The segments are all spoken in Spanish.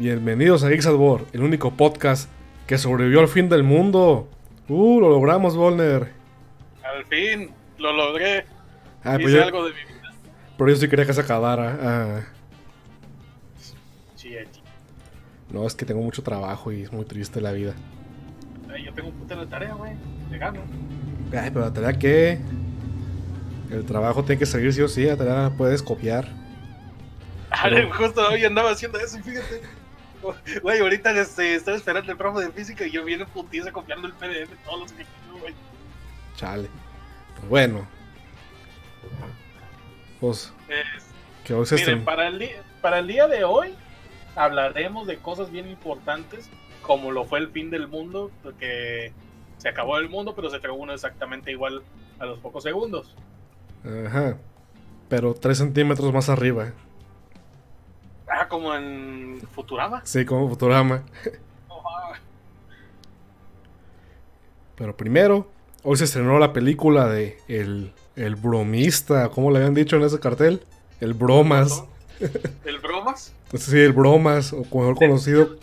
Bienvenidos a War, el único podcast que sobrevivió al fin del mundo. Uh, lo logramos, Volner. Al fin, lo logré. Ah, Hice yo- algo de mi vida. pero yo sí quería que se acabara. Ah, Sí, no, es que tengo mucho trabajo y es muy triste la vida. Ay, Yo tengo un putero de tarea, güey. Le gano. Ay, pero la tarea que. El trabajo tiene que seguir sí o sí, la tarea la puedes copiar. Ale, justo hoy andaba haciendo eso y fíjate. Güey, ahorita este, estaba esperando el profe de física y yo viene putiza copiando el PDF todos los que güey. Chale. Pues bueno. Pues, Es- que hoy se Miren, para el, di- para el día de hoy hablaremos de cosas bien importantes, como lo fue el fin del mundo, porque se acabó el mundo, pero se acabó uno exactamente igual a los pocos segundos. Ajá. Pero 3 centímetros más arriba. Ah, como en Futurama. Sí, como Futurama. Pero primero, hoy se estrenó la película de El, el Bromista, ¿cómo le habían dicho en ese cartel? El Bromas. ¿El bromas? Sí, el Bromas, o mejor conocido.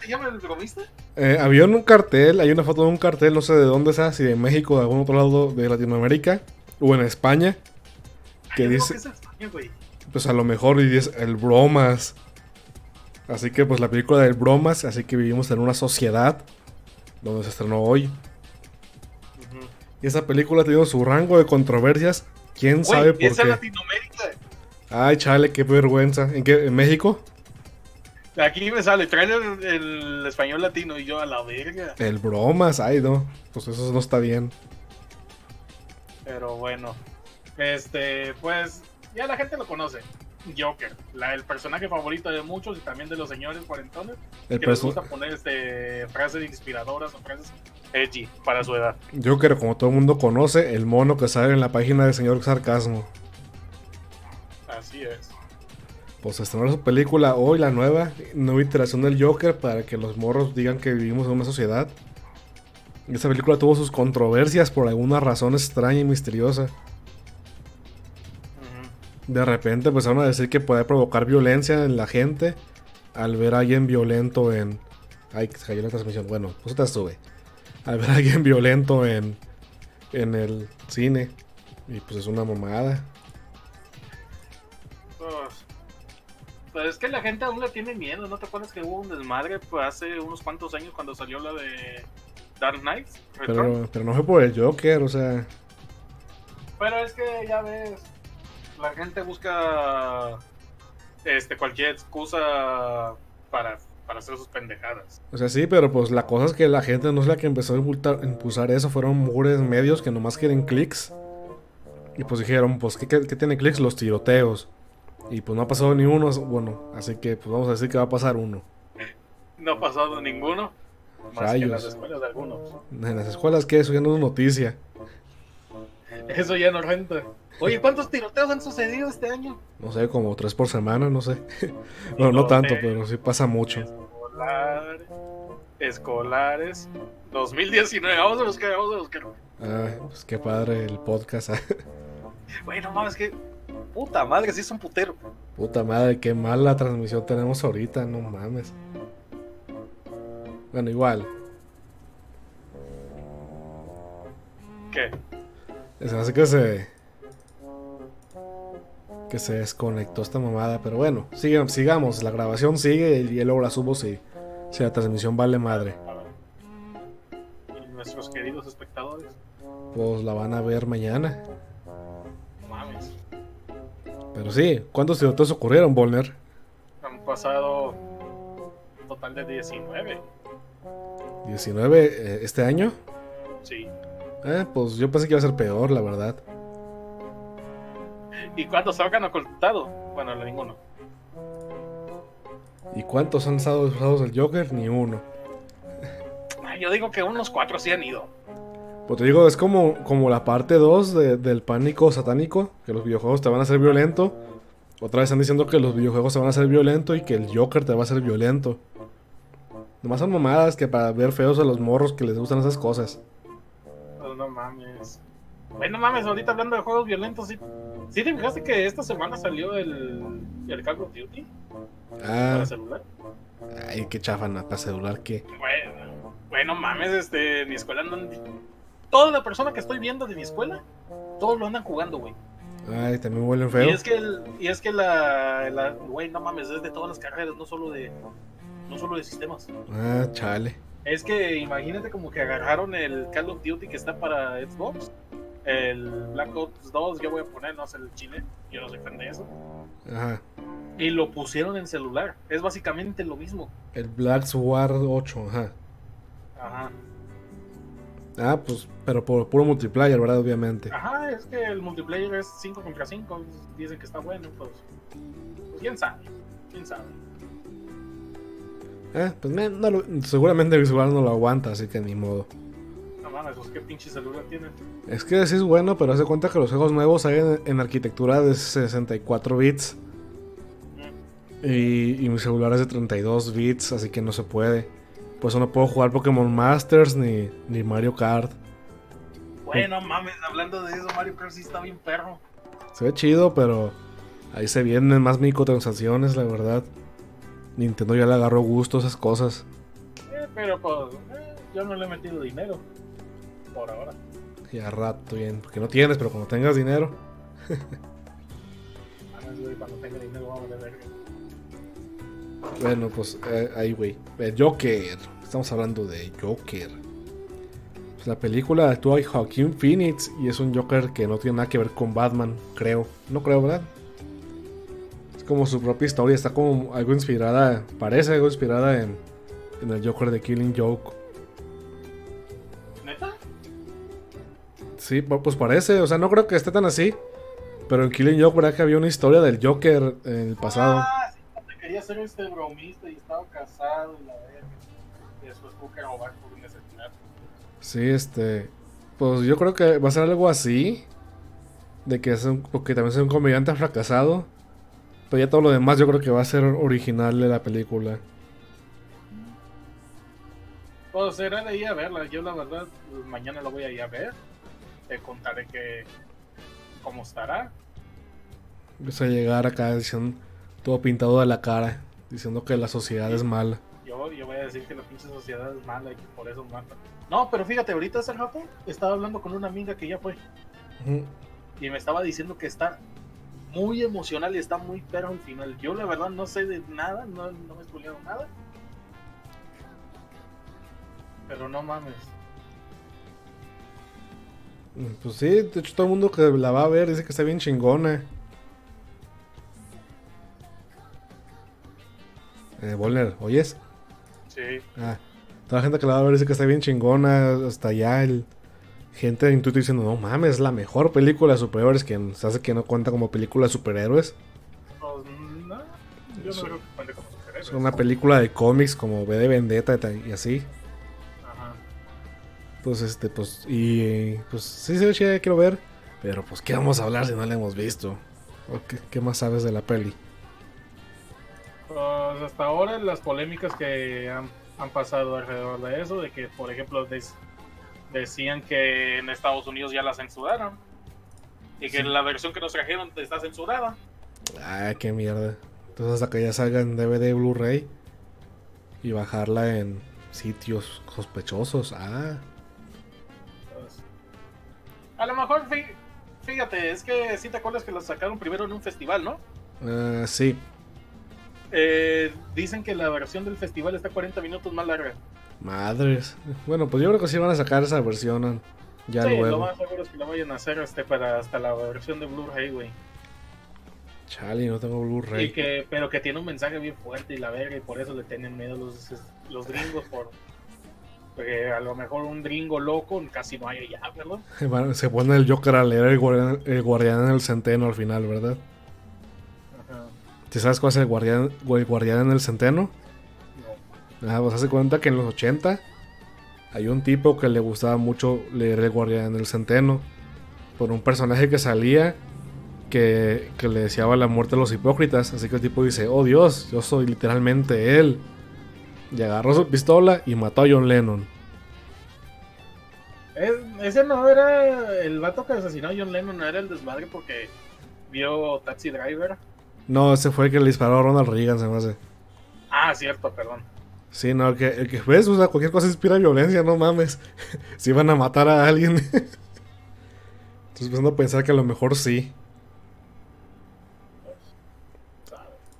¿Se llama el bromista? Eh, había un cartel, hay una foto de un cartel, no sé de dónde sea, si de México, de algún otro lado de Latinoamérica, o en España, que Ay, dice, que es España, güey. Pues a lo mejor dice el Bromas. Así que pues la película del Bromas, así que vivimos en una sociedad donde se estrenó hoy. Y esa película ha tenido su rango de controversias. ¿Quién sabe por es en qué? Latinoamérica. Ay, chale, qué vergüenza. ¿En qué? ¿En México? Aquí me sale, trae el, el español latino y yo a la verga. El bromas, ay, no. Pues eso no está bien. Pero bueno, este, pues ya la gente lo conoce. Joker, la, el personaje favorito de muchos y también de los señores cuarentones El que les gusta poner este, frases inspiradoras o frases edgy para su edad. Joker, como todo el mundo conoce, el mono que sale en la página de Señor Sarcasmo. Así es. Pues estrenó su película hoy, la nueva, nueva iteración del Joker, para que los morros digan que vivimos en una sociedad. Y esta película tuvo sus controversias por alguna razón extraña y misteriosa. De repente empezaron a decir que puede provocar violencia en la gente al ver a alguien violento en. Ay, se cayó la transmisión. Bueno, pues te sube. Al ver a alguien violento en. En el cine. Y pues es una mamada. Pues, pues es que la gente aún le tiene miedo. ¿No te acuerdas que hubo un desmadre pues, hace unos cuantos años cuando salió la de Dark Knight? Return? Pero, pero no fue por el Joker, o sea. Pero es que ya ves, la gente busca este cualquier excusa para, para hacer sus pendejadas. O sea, sí, pero pues la cosa es que la gente no es la que empezó a impulsar, impulsar eso. Fueron mugres medios que nomás quieren clics. Y pues dijeron, pues, ¿qué, qué, qué tiene clics? Los tiroteos. Y pues no ha pasado ni uno. Bueno, así que pues vamos a decir que va a pasar uno. No ha pasado ninguno. Más que en las Rayos. escuelas de algunos. En las escuelas, que Eso ya no es noticia. Eso ya no renta. Oye, ¿cuántos tiroteos han sucedido este año? No sé, como tres por semana, no sé. bueno, no tanto, pero sí pasa mucho. Escolares. Escolares. 2019. Vamos a buscar, vamos a buscar. Ah, pues qué padre el podcast. Güey, no mames, que. Puta madre, sí es un putero. Puta madre, qué mala transmisión tenemos ahorita, no mames. Bueno, igual. ¿Qué? Se hace que se. Que se desconectó esta mamada. Pero bueno, sigue- sigamos. La grabación sigue y luego la subo si, si la transmisión vale madre. Y nuestros queridos espectadores. Pues la van a ver mañana. Mames. Pero sí, ¿cuántos tiroteos ocurrieron, Volner? Han pasado un total de 19. ¿19 eh, este año? Sí. Eh, pues yo pensé que iba a ser peor, la verdad. ¿Y cuántos habrán ocultado? Bueno, no, ninguno. ¿Y cuántos han estado disfrazados del Joker? Ni uno. Ay, Yo digo que unos cuatro sí han ido. Pues te digo, es como, como la parte 2 de- del pánico satánico, que los videojuegos te van a hacer violento. Otra vez están diciendo que los videojuegos te van a hacer violento y que el Joker te va a hacer violento. Nomás son mamadas que para ver feos a los morros que les gustan esas cosas. No mames. Güey, no mames, ahorita hablando de juegos violentos, ¿sí, ¿sí te fijaste que esta semana salió el, el Call of Duty Ah, para celular. ay, qué chafa, ¿no? Para celular, que. Bueno, bueno, mames, este, mi escuela andan. Toda la persona que estoy viendo de mi escuela, todos lo andan jugando, güey. Ay, también huelen Y feo. es que, el, y es que la, la- güey, no mames, es de todas las carreras, no solo de, no solo de sistemas. Ah, chale. Es que imagínate como que agarraron el Call of Duty que está para Xbox, el Black Ops 2, yo voy a poner, no sé, el chile, yo no soy fan de eso, Ajá. y lo pusieron en celular. Es básicamente lo mismo. El Black War 8, ajá. Ajá. Ah, pues, pero por puro multiplayer, ¿verdad? Obviamente. Ajá, es que el multiplayer es 5 contra 5, dicen que está bueno, pues, pues quién sabe, quién sabe. Ah, pues me- no lo- seguramente visual no lo aguanta, así que ni modo. No mames, pues qué pinche celular tienen. Es que sí es bueno, pero hace cuenta que los juegos nuevos salen en arquitectura de 64 bits. Mm. Y, y mi celular es de 32 bits, así que no se puede. Por eso no puedo jugar Pokémon Masters ni, ni Mario Kart. Bueno, mames, hablando de eso, Mario Kart sí está bien perro. Se ve chido, pero ahí se vienen más microtransacciones, la verdad. Nintendo ya le agarró gusto a esas cosas. Eh, pero pues, eh, yo no le he metido dinero. Por ahora. Y a rato bien, porque no tienes, pero cuando tengas dinero. Cuando tenga dinero vamos a ver. Bueno, pues eh, ahí, güey. Joker. Estamos hablando de Joker. Pues, la película actúa Joaquín Phoenix y es un Joker que no tiene nada que ver con Batman, creo. No creo, ¿verdad? Es como su propia historia, está como algo inspirada, parece algo inspirada en, en el Joker de Killing Joke. ¿Neta? Sí, pu- pues parece, o sea, no creo que esté tan así. Pero en Killing Joke, ¿verdad que había una historia del Joker en el pasado? Ah, sí, cuando quería ser este bromista y estaba casado y la verga. Y después tuvo que robar por un asesinato. Sí, este. Pues yo creo que va a ser algo así. De que es un. Porque también es un comediante fracasado. Pero ya todo lo demás yo creo que va a ser original de la película. Pues será de ir a verla. Yo, la verdad, mañana la voy a ir a ver. Te contaré que. cómo estará. Empieza a llegar acá diciendo. Todo pintado de la cara. Diciendo que la sociedad es mala. Yo, yo voy a decir que la pinche sociedad es mala y que por eso mata. No, pero fíjate, ahorita hace rato estaba hablando con una amiga que ya fue. Y me estaba diciendo que está muy emocional y está muy perro al final. Yo la verdad no sé de nada, no, no me he nada. Pero no mames. Pues sí, de hecho todo el mundo que la va a ver dice que está bien chingona. Eh, Volner, ¿oyes? Sí. Ah, toda la gente que la va a ver dice que está bien chingona. Hasta allá el gente de Twitter diciendo, no mames, es la mejor película de superhéroes que se hace que no cuenta como película de superhéroes. Pues, no, yo no Sí. creo que cuente como superhéroes. Es una película de cómics como V de Vendetta y así. Ajá. Pues este, pues, y pues sí ve chida, quiero ver. Pero pues, ¿qué vamos a hablar si no la hemos visto? ¿O qué, qué más sabes de la peli? Pues hasta ahora las polémicas que han, han pasado alrededor de eso, de que por ejemplo des- decían que en Estados Unidos ya la censuraron. Y que Sí. la versión que nos trajeron está censurada. Ah, qué mierda. Entonces hasta que ya salga en DVD Blu-ray y bajarla en sitios sospechosos. Ah, Pues, a lo mejor, fí- fíjate, es que si te acuerdas que la sacaron primero en un festival, ¿no? ah, sí. Eh, dicen que la versión del festival está 40 minutos más larga. Madres. Bueno, pues yo creo que sí van a sacar esa versión ya sí, lo más seguro es que la vayan a hacer este para hasta la versión de Blu-ray, güey. Chale, no tengo Blu-ray. que, pero que tiene un mensaje bien fuerte y la verga, y por eso le tienen miedo los, los gringos por. Porque a lo mejor un gringo loco casi no hay allá, ¿verdad? Bueno, Se pone el Joker a leer el guardián, el guardián en el centeno al final, ¿verdad? Ajá. ¿Te sabes cuál es el guardián, el guardián en el centeno? Ah, pues hace cuenta que en los 80 hay un tipo que le gustaba mucho leer el guardián en el centeno. Por un personaje que salía que, que le deseaba la muerte a los hipócritas. Así que el tipo dice, oh Dios, yo soy literalmente él. Y agarró su pistola y mató a John Lennon. Es- ese no era el vato que asesinó a John Lennon, no era el desmadre porque vio Taxi Driver No, ese fue el que le disparó a Ronald Reagan, se me hace. Ah, cierto, perdón. Sí, no, el que, el que ves, o sea, cualquier cosa inspira violencia, no mames. si van a matar a alguien. Entonces empezando a pensar que a lo mejor sí.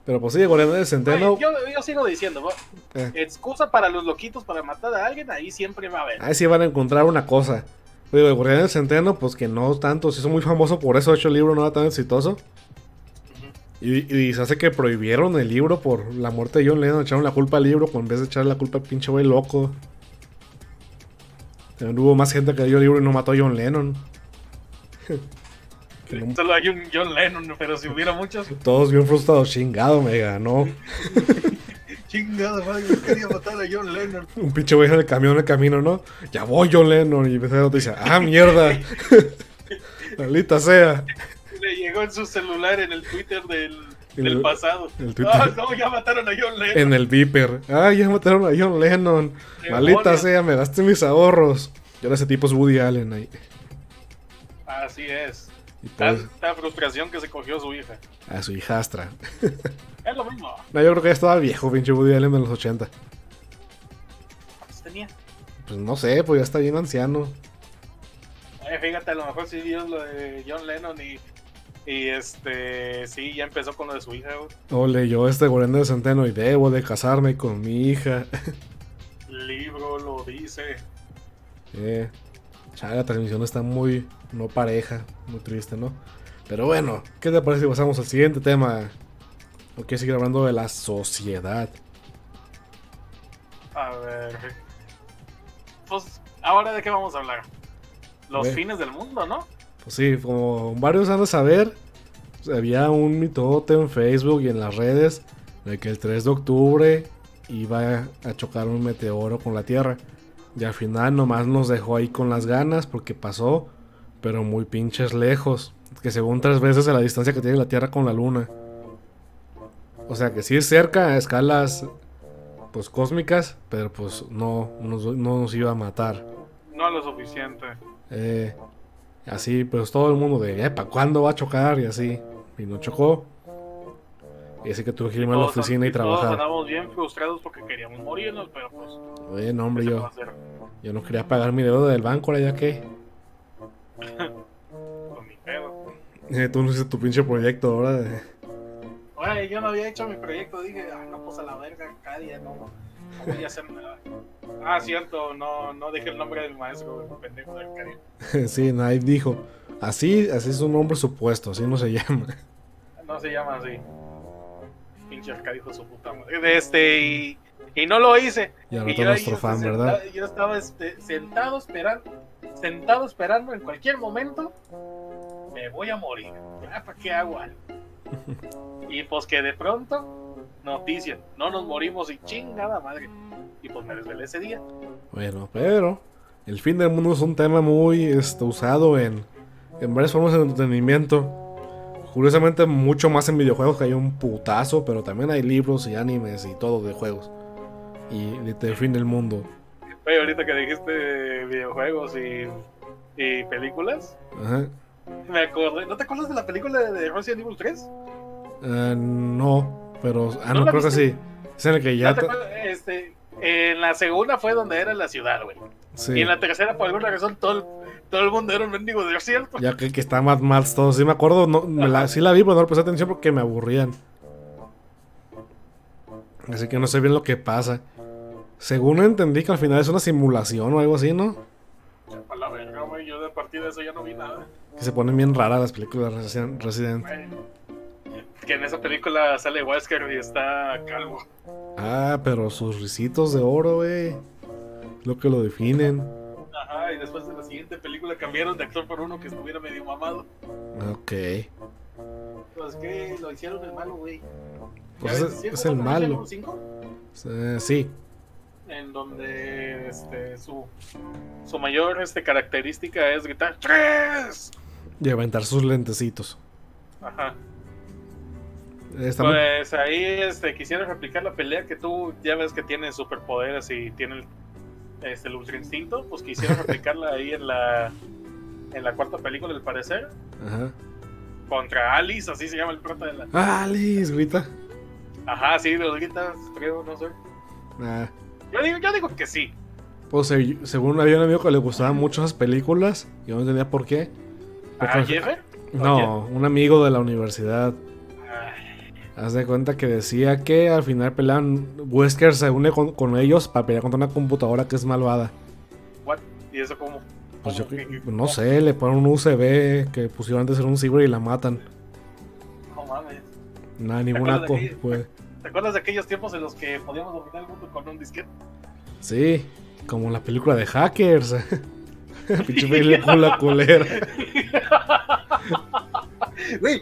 Pero pues sí, Guardián del Centeno. Oye, yo, yo sigo diciendo. Eh. excusa para los loquitos para matar a alguien, ahí siempre va a haber. Ahí sí van a encontrar una cosa. Digo, el Guardián del Centeno, pues que no tanto, se hizo muy famoso por eso, de hecho el libro no era tan exitoso. Y, y se hace que prohibieron el libro por la muerte de John Lennon, echaron la culpa al libro en vez de echarle la culpa al pinche güey loco. También hubo más gente que leyó el libro y no mató a John Lennon. No- Solo hay un John Lennon, pero si hubiera muchos, todos bien frustrados, chingado, me ganó. chingada madre, yo quería matar a John Lennon. Un pinche güey en el camión en el camino, ¿no? Ya voy John Lennon. Y empecé a dice, ah, mierda. Maldita sea. Le llegó en su celular en el Twitter del, En del el- pasado. el. Ah, no, ya mataron a John Lennon. En el Viper. Ah, ya mataron a John Lennon. Demonios. sea, me gasté mis ahorros. Y ahora ese tipo es Woody Allen ahí. Así es. Y pues, Tanta frustración que se cogió su hija. a su hijastra. Es lo mismo. No, yo creo que ya estaba viejo, pinche Woody Allen de los 80. ¿Cuántos tenía? Pues no sé, pues ya está bien anciano. Eh, fíjate, a lo mejor sí vio lo de John Lennon y, y este, sí, ya empezó con lo de su hija, güey. O leyó este Guardián de Centeno y debo de casarme con mi hija. El libro lo dice. Eh, chale, la transmisión está muy no pareja, muy triste, ¿no? Pero bueno, ¿qué te parece si pasamos al siguiente tema? ¿O quieres seguir hablando de la sociedad? A ver. Pues, ¿ahora de qué vamos a hablar? Los fines del mundo, ¿no? Pues sí, como varios han de saber, había un mitote en Facebook y en las redes de que el 3 de octubre iba a chocar un meteoro con la Tierra. Y al final nomás nos dejó ahí con las ganas porque pasó, pero muy pinches lejos. Que según tres veces a la distancia que tiene la Tierra con la Luna. O sea que sí es cerca a escalas pues cósmicas, pero pues no, nos- no nos iba a matar. No lo suficiente. Eh, así, pues todo el mundo de, ¿para cuándo va a chocar? Y así. Y no chocó. Y así que tuve que irme a la Todos- oficina y Todos trabajar. andamos bien frustrados porque queríamos morirnos, pero pues, Oye, no, hombre, ¿qué se puede yo, yo no quería pagar mi deuda del banco, ahora ya que. Con mi pedo. Eh, tú no hiciste tu pinche proyecto ahora. de- Oye, yo no había hecho mi proyecto, dije, ah, no, pues a la verga, cada día no, no voy a hacer nada. Ah, cierto, no, no dejé el nombre del maestro, el pendejo del cariño. sí, nadie dijo. Así, así es un nombre supuesto, así no se llama. No se llama así. Pinche de su puta madre. Este, y, y no lo hice. Y nuestro fan, senta- ¿verdad? Yo estaba este, sentado esperando, sentado esperando en cualquier momento. Me voy a morir. ¿para qué hago algo? y pues que de pronto, noticia, no nos morimos y chingada madre. Y pues me desvelé ese día. Bueno, pero el fin del mundo es un tema muy este, usado en, en varias formas de entretenimiento. Curiosamente, mucho más en videojuegos que hay un putazo, pero también hay libros y animes y todo de juegos. Y de- del fin del mundo. Oye, ahorita que dijiste videojuegos y, y películas, Ajá. me acordé. ¿No te acuerdas de la película de, de Resident Evil 3? Ah, no, pero. Ah, ¿No no, creo que viste? sí. Es en el que ya. ¿No te te- acuerdas? Este, en la segunda fue donde era la ciudad, güey. sí, Y en la tercera, por alguna razón, todo el, todo el mundo era un mendigo desierto. Ya que, que está Mad Max todo. Sí, me acuerdo. No, me la, sí la vi, pero no le presté atención porque me aburrían. Así que no sé bien lo que pasa. Según entendí que al final es una simulación o algo así, ¿no? A la verga, güey. Yo de partir de eso ya no vi nada. Que se ponen bien raras las películas de Resident- Resident. Que en esa película sale Wesker y está calvo. Ah, pero sus risitos de oro, güey. Lo que lo definen. Ajá, y después de la siguiente película cambiaron de actor por uno que estuviera medio mamado. Ok. Pues que lo hicieron el malo, güey. Pues ¿Ya es, es el malo. Resident Evil 5? Eh, sí. En donde este, su, su mayor este, característica es gritar ¡Tres! Y aventar sus lentecitos. Ajá. Está muy- Pues ahí este, quisiera replicar la pelea que tú ya ves que tiene superpoderes y tiene el, este, el ultra instinto. Pues quisiera replicarla ahí en la, en la cuarta película, al parecer. Ajá. contra Alice, así se llama el prota de la. Alice, grita. Ajá, sí, lo grita, creo, no sé. Ah, Yo digo, yo digo que sí. pues según había un amigo que le gustaban mucho esas películas, yo no entendía por qué. ¿A Porque- Jeffer? No, un amigo de la universidad. Haz de cuenta que decía que al final pelean. Wesker se une con, con ellos para pelear contra una computadora que es malvada. what? ¿Y eso cómo? Pues yo ¿Qué- no sé, le ponen un USB que pusieron antes en un ciber y la matan. No mames. Nada, ninguna acuerdas co de aquello? pues. ¿Te acuerdas de aquellos tiempos en los que podíamos dominar el mundo con un disquete? Sí, como la película de Hackers. Pinche película culera. Güey,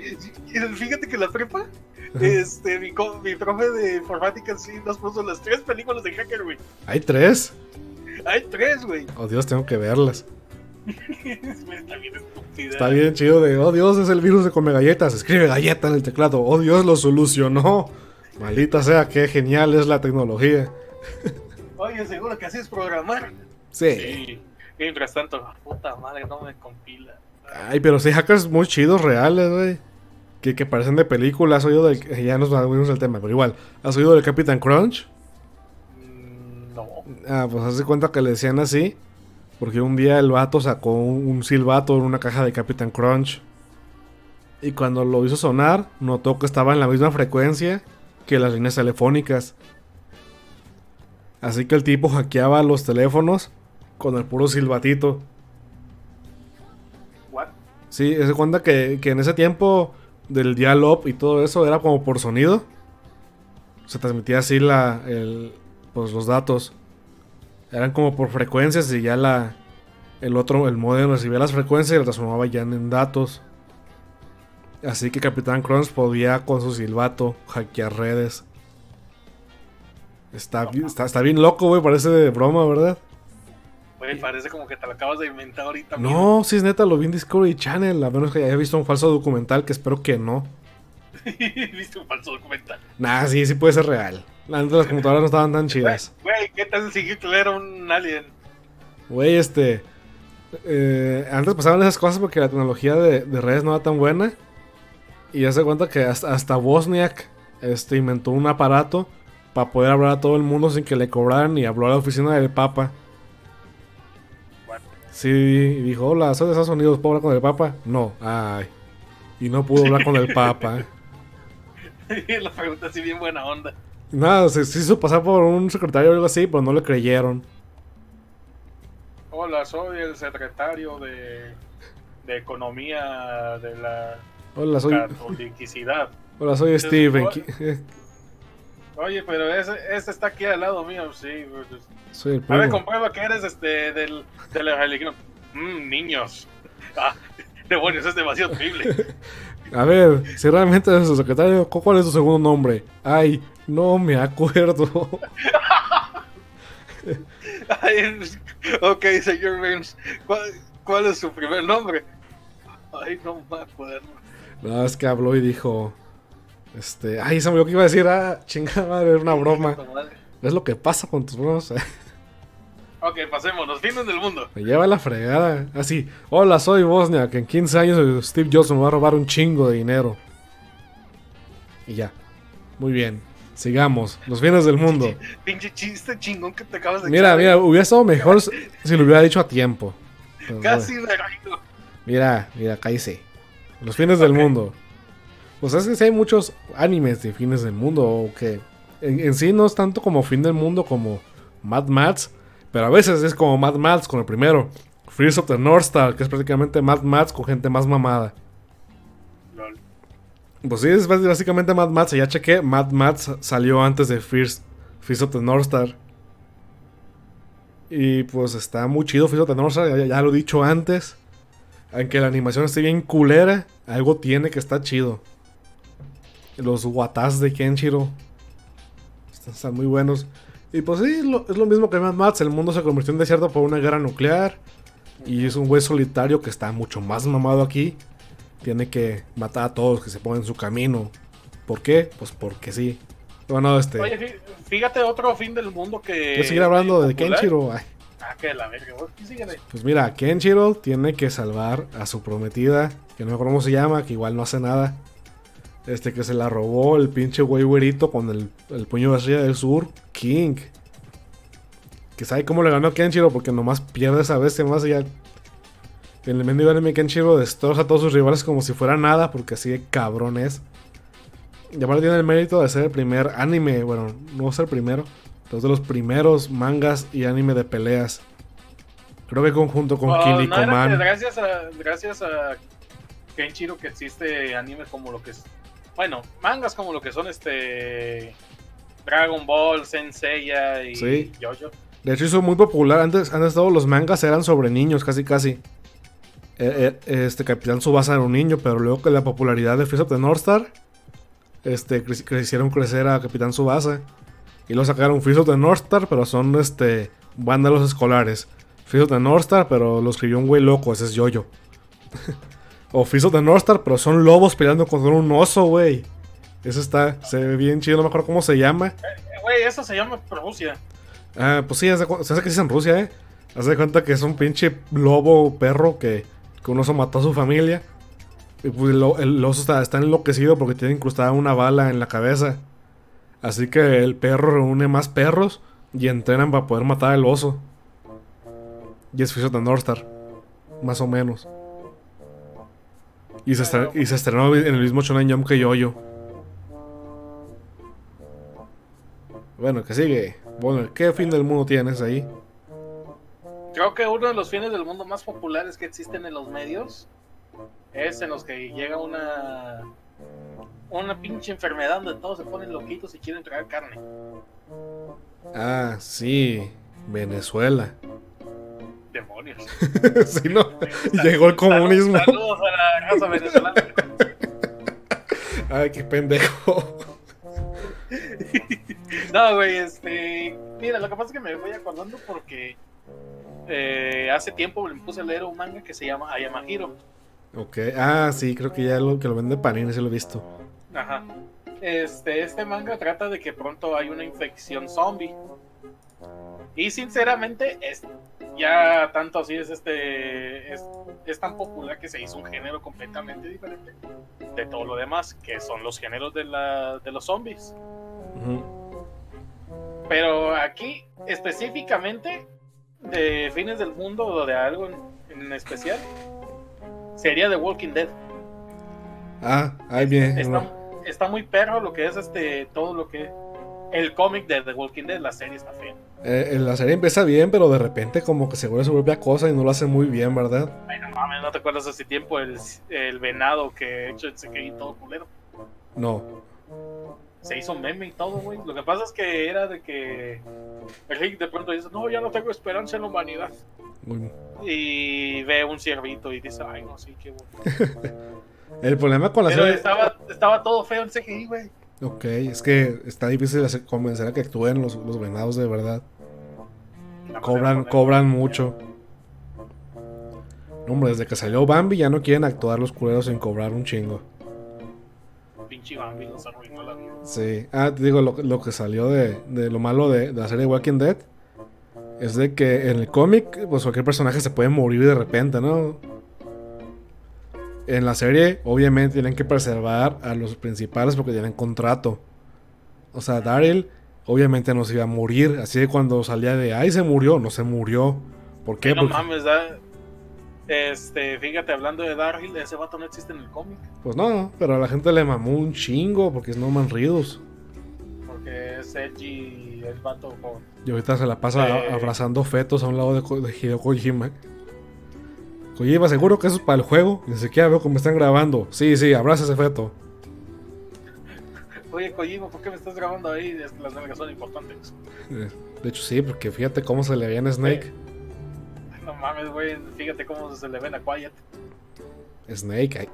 fíjate que la prepa, este, mi, profe de informática sí nos puso las tres películas de Hacker, güey. Hay tres. Hay tres, güey. Oh Dios, tengo que verlas. Está bien estúpida. Está bien chido de, oh Dios, es el virus de come galletas. Escribe galleta en el teclado. Oh Dios, lo solucionó. Maldita sea, qué genial es la tecnología. Oye, seguro que así es programar. Sí. Sí. Mientras tanto, puta madre, no me compila. Ay, pero sí, hackers muy chidos, reales, güey. Que, que parecen de películas. Has oído del. Ya nos vamos del tema, pero igual. ¿Has oído del Capitán Crunch? Mm, No. Ah, pues haz de cuenta que le decían así. Porque un día el vato sacó un, un silbato en una caja de Capitán Crunch. Y cuando lo hizo sonar, notó que estaba en la misma frecuencia que las líneas telefónicas. Así que el tipo hackeaba los teléfonos con el puro silbatito. What? Sí, se cuenta que, que en ese tiempo del dial-up y todo eso era como por sonido. Se transmitía así la, el, pues los datos. Eran como por frecuencias y ya la, el otro, el modem recibía las frecuencias y las transformaba ya en datos. Así que Capitán Crunch podía con su silbato hackear redes. Está, está, está bien loco, güey, parece de broma, ¿verdad? Güey, parece como que te lo acabas de inventar ahorita. mismo. No, si es neta, lo vi en Discovery Channel. A menos que haya visto un falso documental, que espero que no. Viste un falso documental. Nah, sí, sí puede ser real. Antes las computadoras no estaban tan chidas. Güey, ¿qué tal si Hitler era un alien? Güey, este. eh, antes pasaban esas cosas porque la tecnología de, de redes no era tan buena. Y ya se cuenta que hasta, hasta Bosniak este, inventó un aparato para poder hablar a todo el mundo sin que le cobraran y habló a la oficina del Papa. Sí, y dijo, hola, soy de Estados Unidos, ¿puedo hablar con el Papa? No, ay. Y no pudo hablar con el Papa. la pregunta así bien buena onda. Nada, se, se hizo pasar por un secretario o algo así, pero no le creyeron. Hola, soy el secretario de, de Economía de la Hola, soy, Catolicidad. hola, soy Steven. Oye, pero ese, ese está aquí al lado mío, sí. pues, Soy A ver, comprueba que eres este del, de la religión. Mmm, niños. Ah, demonios, es demasiado horrible. A ver, si realmente eres su secretario, ¿cu- ¿cuál es tu segundo nombre? Ay, no me acuerdo. Ay, ok, señor Burns, ¿cuál, cuál es su primer nombre? Ay, no me acuerdo. No, es que habló y dijo. Este. Ay, se me olvidó que iba a decir. Ah, chingada madre, era una broma. Es lo que pasa con tus bromas. Ok, pasémonos. Fines del mundo. Me lleva la fregada. Así. Hola, soy Bosnia. Que en 15 años Steve Jobs me va a robar un chingo de dinero. Y ya. Muy bien. Sigamos. Los bienes del mundo. Pinche chiste chingón que te acabas de Mira, echar, mira, eh. hubiera estado mejor si lo hubiera dicho a tiempo. Pero Casi bueno. Mira, mira, cállese. Los fines del mundo. Pues es que sí hay muchos animes de fines del mundo. O que en, en sí no es tanto como fin del mundo como Mad Max. Pero a veces es como Mad Max con el primero. Fears of the North Star, que es prácticamente Mad Max con gente más mamada. Lol. Pues sí, es bás- básicamente Mad Max. Ya chequé, Mad Max salió antes de Fears, Fears of the North Star. Y pues está muy chido Fears of the North Star, ya, ya lo he dicho antes. Aunque la animación esté bien culera, algo tiene que estar chido. Los watas de Kenshiro están, están muy buenos. Y pues sí, lo- es lo mismo que Mad Max. El mundo se convirtió en desierto por una guerra nuclear. Y es un güey solitario que está mucho más mamado aquí. Tiene que matar a todos que se pongan en su camino. ¿Por qué? Pues porque sí. Bueno, este. Oye, fí- fíjate otro fin del mundo que. Quiero seguir hablando de. Kenshiro. Ay, Ah, que la verga. síguele. Pues mira, Kenshiro tiene que salvar a su prometida que no me acuerdo cómo se llama, que igual no hace nada. Este que se la robó el pinche güey güerito con el, el puño de arriba del sur, King. Que sabe cómo le ganó a Kenshiro porque nomás pierde esa bestia más allá. En el mendigo anime Kenshiro destroza a todos sus rivales como si fuera nada porque así de cabrón es. Y aparte tiene el mérito de ser el primer anime, bueno, no ser el primero, pero de los primeros mangas y anime de peleas. Creo que conjunto con Oh, Kinniko no, era que Man. gracias a, gracias a Kenshiro que existe anime como lo que es. Bueno, mangas como lo que son este. Dragon Ball, Senseiya y Sí. Jojo. De hecho, hizo muy popular. Antes, antes todos los mangas eran sobre niños, casi casi. Eh, eh, este Capitán Subasa era un niño, pero luego que la popularidad de Fist of the North Star, este, cre- cre- hicieron crecer a Capitán Subasa. Y lo sacaron Fist of the North Star, pero son este, vándalos escolares. Fist of the North Star, pero lo escribió un güey loco, ese es Yoyo. o Fist of the North Star, pero son lobos peleando contra un oso, güey. Eso está, se ve bien chido, no me acuerdo cómo se llama. Eh, Güey, eso se llama Rusia. Ah, pues sí, cu- se hace que es en Rusia, ¿eh? Haz de cuenta que es un pinche lobo perro que, que un oso mató a su familia. Y pues el oso está, está enloquecido porque tiene incrustada una bala en la cabeza. Así que el perro reúne más perros y entrenan para poder matar al oso. Y es Fist of the North Star. Más o menos. Y se, estre- y se estrenó en el mismo Shonen Jump que Yoyo. Bueno, que sigue. Bueno, ¿qué fin del mundo tienes ahí? Creo que uno de los fines del mundo más populares que existen en los medios es en los que llega una una pinche enfermedad donde todos se ponen loquitos y quieren tragar carne. Ah, sí. Venezuela. Demonios. sí, no. Llegó el comunismo. Saludos a la raza venezolana. Ay, qué pendejo. No, güey, este. Mira, lo que pasa es que me voy acordando porque eh, hace tiempo me puse a leer un manga que se llama Ayamahiro. Ok. Ah, sí, creo que ya lo que lo vende Panini, sí lo he visto. Ajá. Este, este manga trata de que pronto hay una infección zombie. Y sinceramente, es, ya tanto así es este. Es, es tan popular que se hizo un género completamente diferente de todo lo demás, que son los géneros de, la, de los zombies. Pero aquí, específicamente, de fines del mundo o de algo en, en especial, sería The Walking Dead. Ah, ahí viene. Está, está muy perro lo que es este todo lo que el cómic de The Walking Dead, la serie está fea. Eh, la serie empieza bien, pero de repente como que se vuelve su propia cosa y no lo hace muy bien, ¿verdad? Ay, no mames, ¿no te acuerdas hace tiempo el, el venado que hecho se quedó todo culero? No. Se hizo meme y todo, güey. Lo que pasa es que era de que el Rick de pronto dice, no, ya no tengo esperanza en la humanidad. Muy- Y ve un ciervito y dice, ay, no, sí, qué bueno. El problema con la Pero serie... estaba, estaba todo feo en CGI, güey. Ok, es que está difícil convencer a que actúen los, los venados de verdad. Cobran, cobran mucho. No, Hombre, desde que salió Bambi ya no quieren actuar los culeros sin cobrar un chingo. Pinche Bambi nos arruinó la vida. Sí. Ah, te digo, lo, lo que salió de, de lo malo de, de la serie Walking Dead es de que en el cómic, pues cualquier personaje se puede morir de repente, ¿no? En la serie, obviamente, tienen que preservar a los principales porque tienen contrato. O sea, Daryl, obviamente, no se iba a morir. Así que cuando salía de ahí se murió, no se murió. ¿Por qué? no Porque, mames, da- Este, fíjate, hablando de Darryl, ese vato no existe en el cómic. pues no, pero a la gente le mamó un chingo porque es Norman Reedus. Porque es Edgy, el vato con. Y ahorita se la pasa Eh. abrazando fetos a un lado de, de Hideo Kojima. Kojima, seguro que eso es para el juego. Ni siquiera veo cómo están grabando. Sí, sí, abraza ese feto. Oye, Kojima, ¿por qué me estás grabando ahí? Es que las nalgas son importantes. Eh, De hecho, sí, porque fíjate cómo se le veía en Snake. No mames, güey, fíjate cómo se le ven a Quiet. Snake, ay.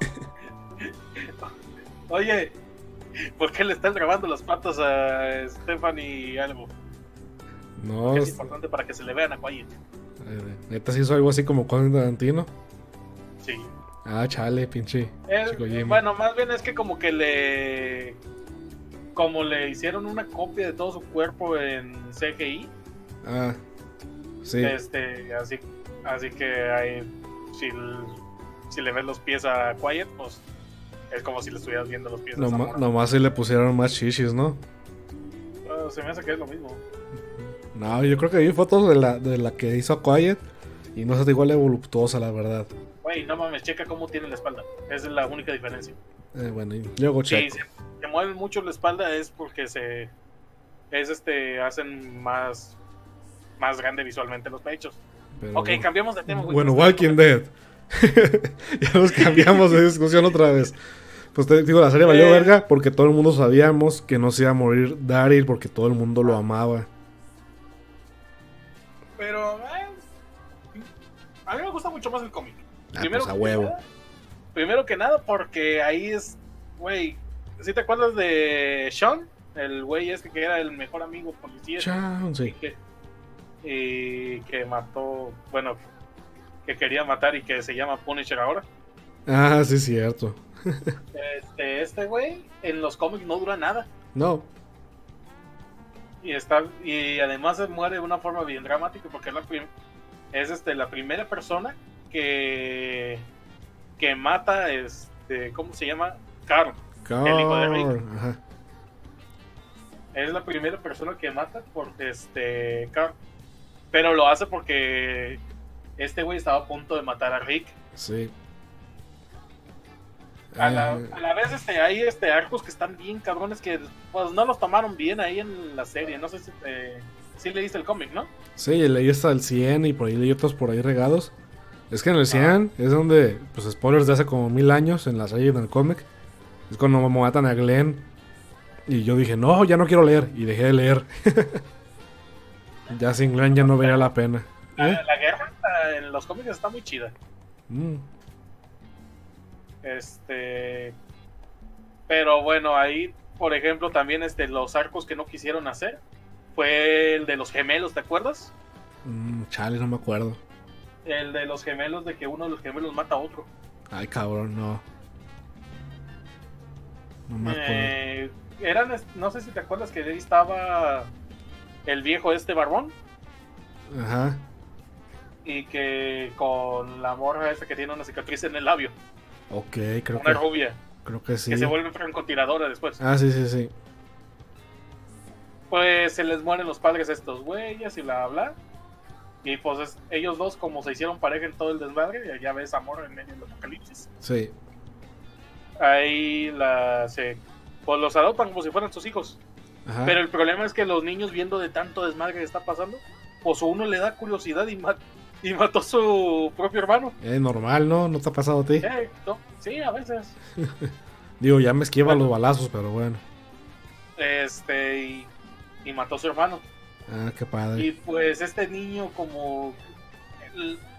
Oye, ¿por qué le están grabando las patas a Stephanie algo? No, es- importante para que se le vean a Quiet. Eh, neta se hizo algo así como con Tarantino. Sí. Ah, chale, pinche. Es- bueno, más bien es que como que le. Como le hicieron una copia de todo su cuerpo en CGI. Ah, sí. Este, así, así que hay. Si, si le ves los pies a Quiet, pues es como si le estuvieras viendo los pies a Noma- Zamora. nomás si le pusieron más chichis, ¿no? Ah, se me hace que es lo mismo. No, yo creo que vi fotos de la, de la que hizo Quiet y no está igual de voluptuosa, la verdad. Güey, no mames, checa cómo tiene la espalda. Esa es la única diferencia. Eh, bueno, y luego Sí, checo. se, se mueven mucho la espalda es porque se es este hacen más más grande visualmente los pechos. pero- Ok, cambiamos de tema. güey. Bueno, Walking Dead. ya nos cambiamos de discusión otra vez. Pues te digo, la serie valió Eh. verga porque todo el mundo sabíamos que no se iba a morir Daryl porque todo el mundo lo amaba. Pero eh, a mí me gusta mucho más el cómic. Ah, primero, pues a que huevo. nada- primero que nada, porque ahí es, güey, ¿sí te acuerdas de Sean? El güey este que era el mejor amigo policía. Y sí. que, y que mató, bueno, que quería matar y que se llama Punisher ahora. Ah, sí, cierto. Este, este güey en los cómics no dura nada. No, Y está y además muere de una forma bien dramática porque es, la es este, la primera persona que, que mata, este, ¿cómo se llama? Carl. El hijo de Rick. Carl, Ajá. Es la primera persona que mata por este Carl. Pero lo hace porque este güey estaba a punto de matar a Rick. Sí. A la, Ah, a la vez este, hay este, arcos que están bien cabrones que pues no los tomaron bien ahí en la serie. No sé si, te- si leíste el cómic, ¿no? sí, leí hasta el 100 y por ahí leí otros por ahí regados. Es que en el 100 es donde, pues spoilers de hace como mil años en la serie y en el cómic. Es cuando matan a Glenn. Y yo dije, no, ya no quiero leer. Y dejé de leer. ya sin Glenn ya no veía la pena. La, ¿Eh? la guerra eh, en los cómics está muy chida. Mm, Este. Pero bueno, ahí, por ejemplo, también este, los arcos que no quisieron hacer fue el de los gemelos, ¿te acuerdas? mm, chale, no me acuerdo. El de los gemelos, de que uno de los gemelos mata a otro. Ay, cabrón, no. No me acuerdo. Eh, eran, no sé si te acuerdas que ahí estaba el viejo este barbón Ajá. y que con la morra esta que tiene una cicatriz en el labio, Ok, creo una que, rubia, creo que sí. que se vuelve francotiradora después. Ah, sí, sí, sí. Pues se les mueren los padres a estos güeyes y bla bla. Y pues es- ellos dos, como se hicieron pareja en todo el desmadre, ya ves amor en medio del apocalipsis. Sí. Ahí la, se, pues los adoptan como si fueran sus hijos. Ajá. Pero el problema es que los niños viendo de tanto desmadre que está pasando, pues uno le da curiosidad y, y mató a su propio hermano. Es normal, ¿no? ¿No te ha pasado a ti? Eh, no, sí, a veces. Digo, ya me esquiva los balazos, pero bueno. Este, y, y mató a su hermano. Ah, qué padre. Y pues este niño como...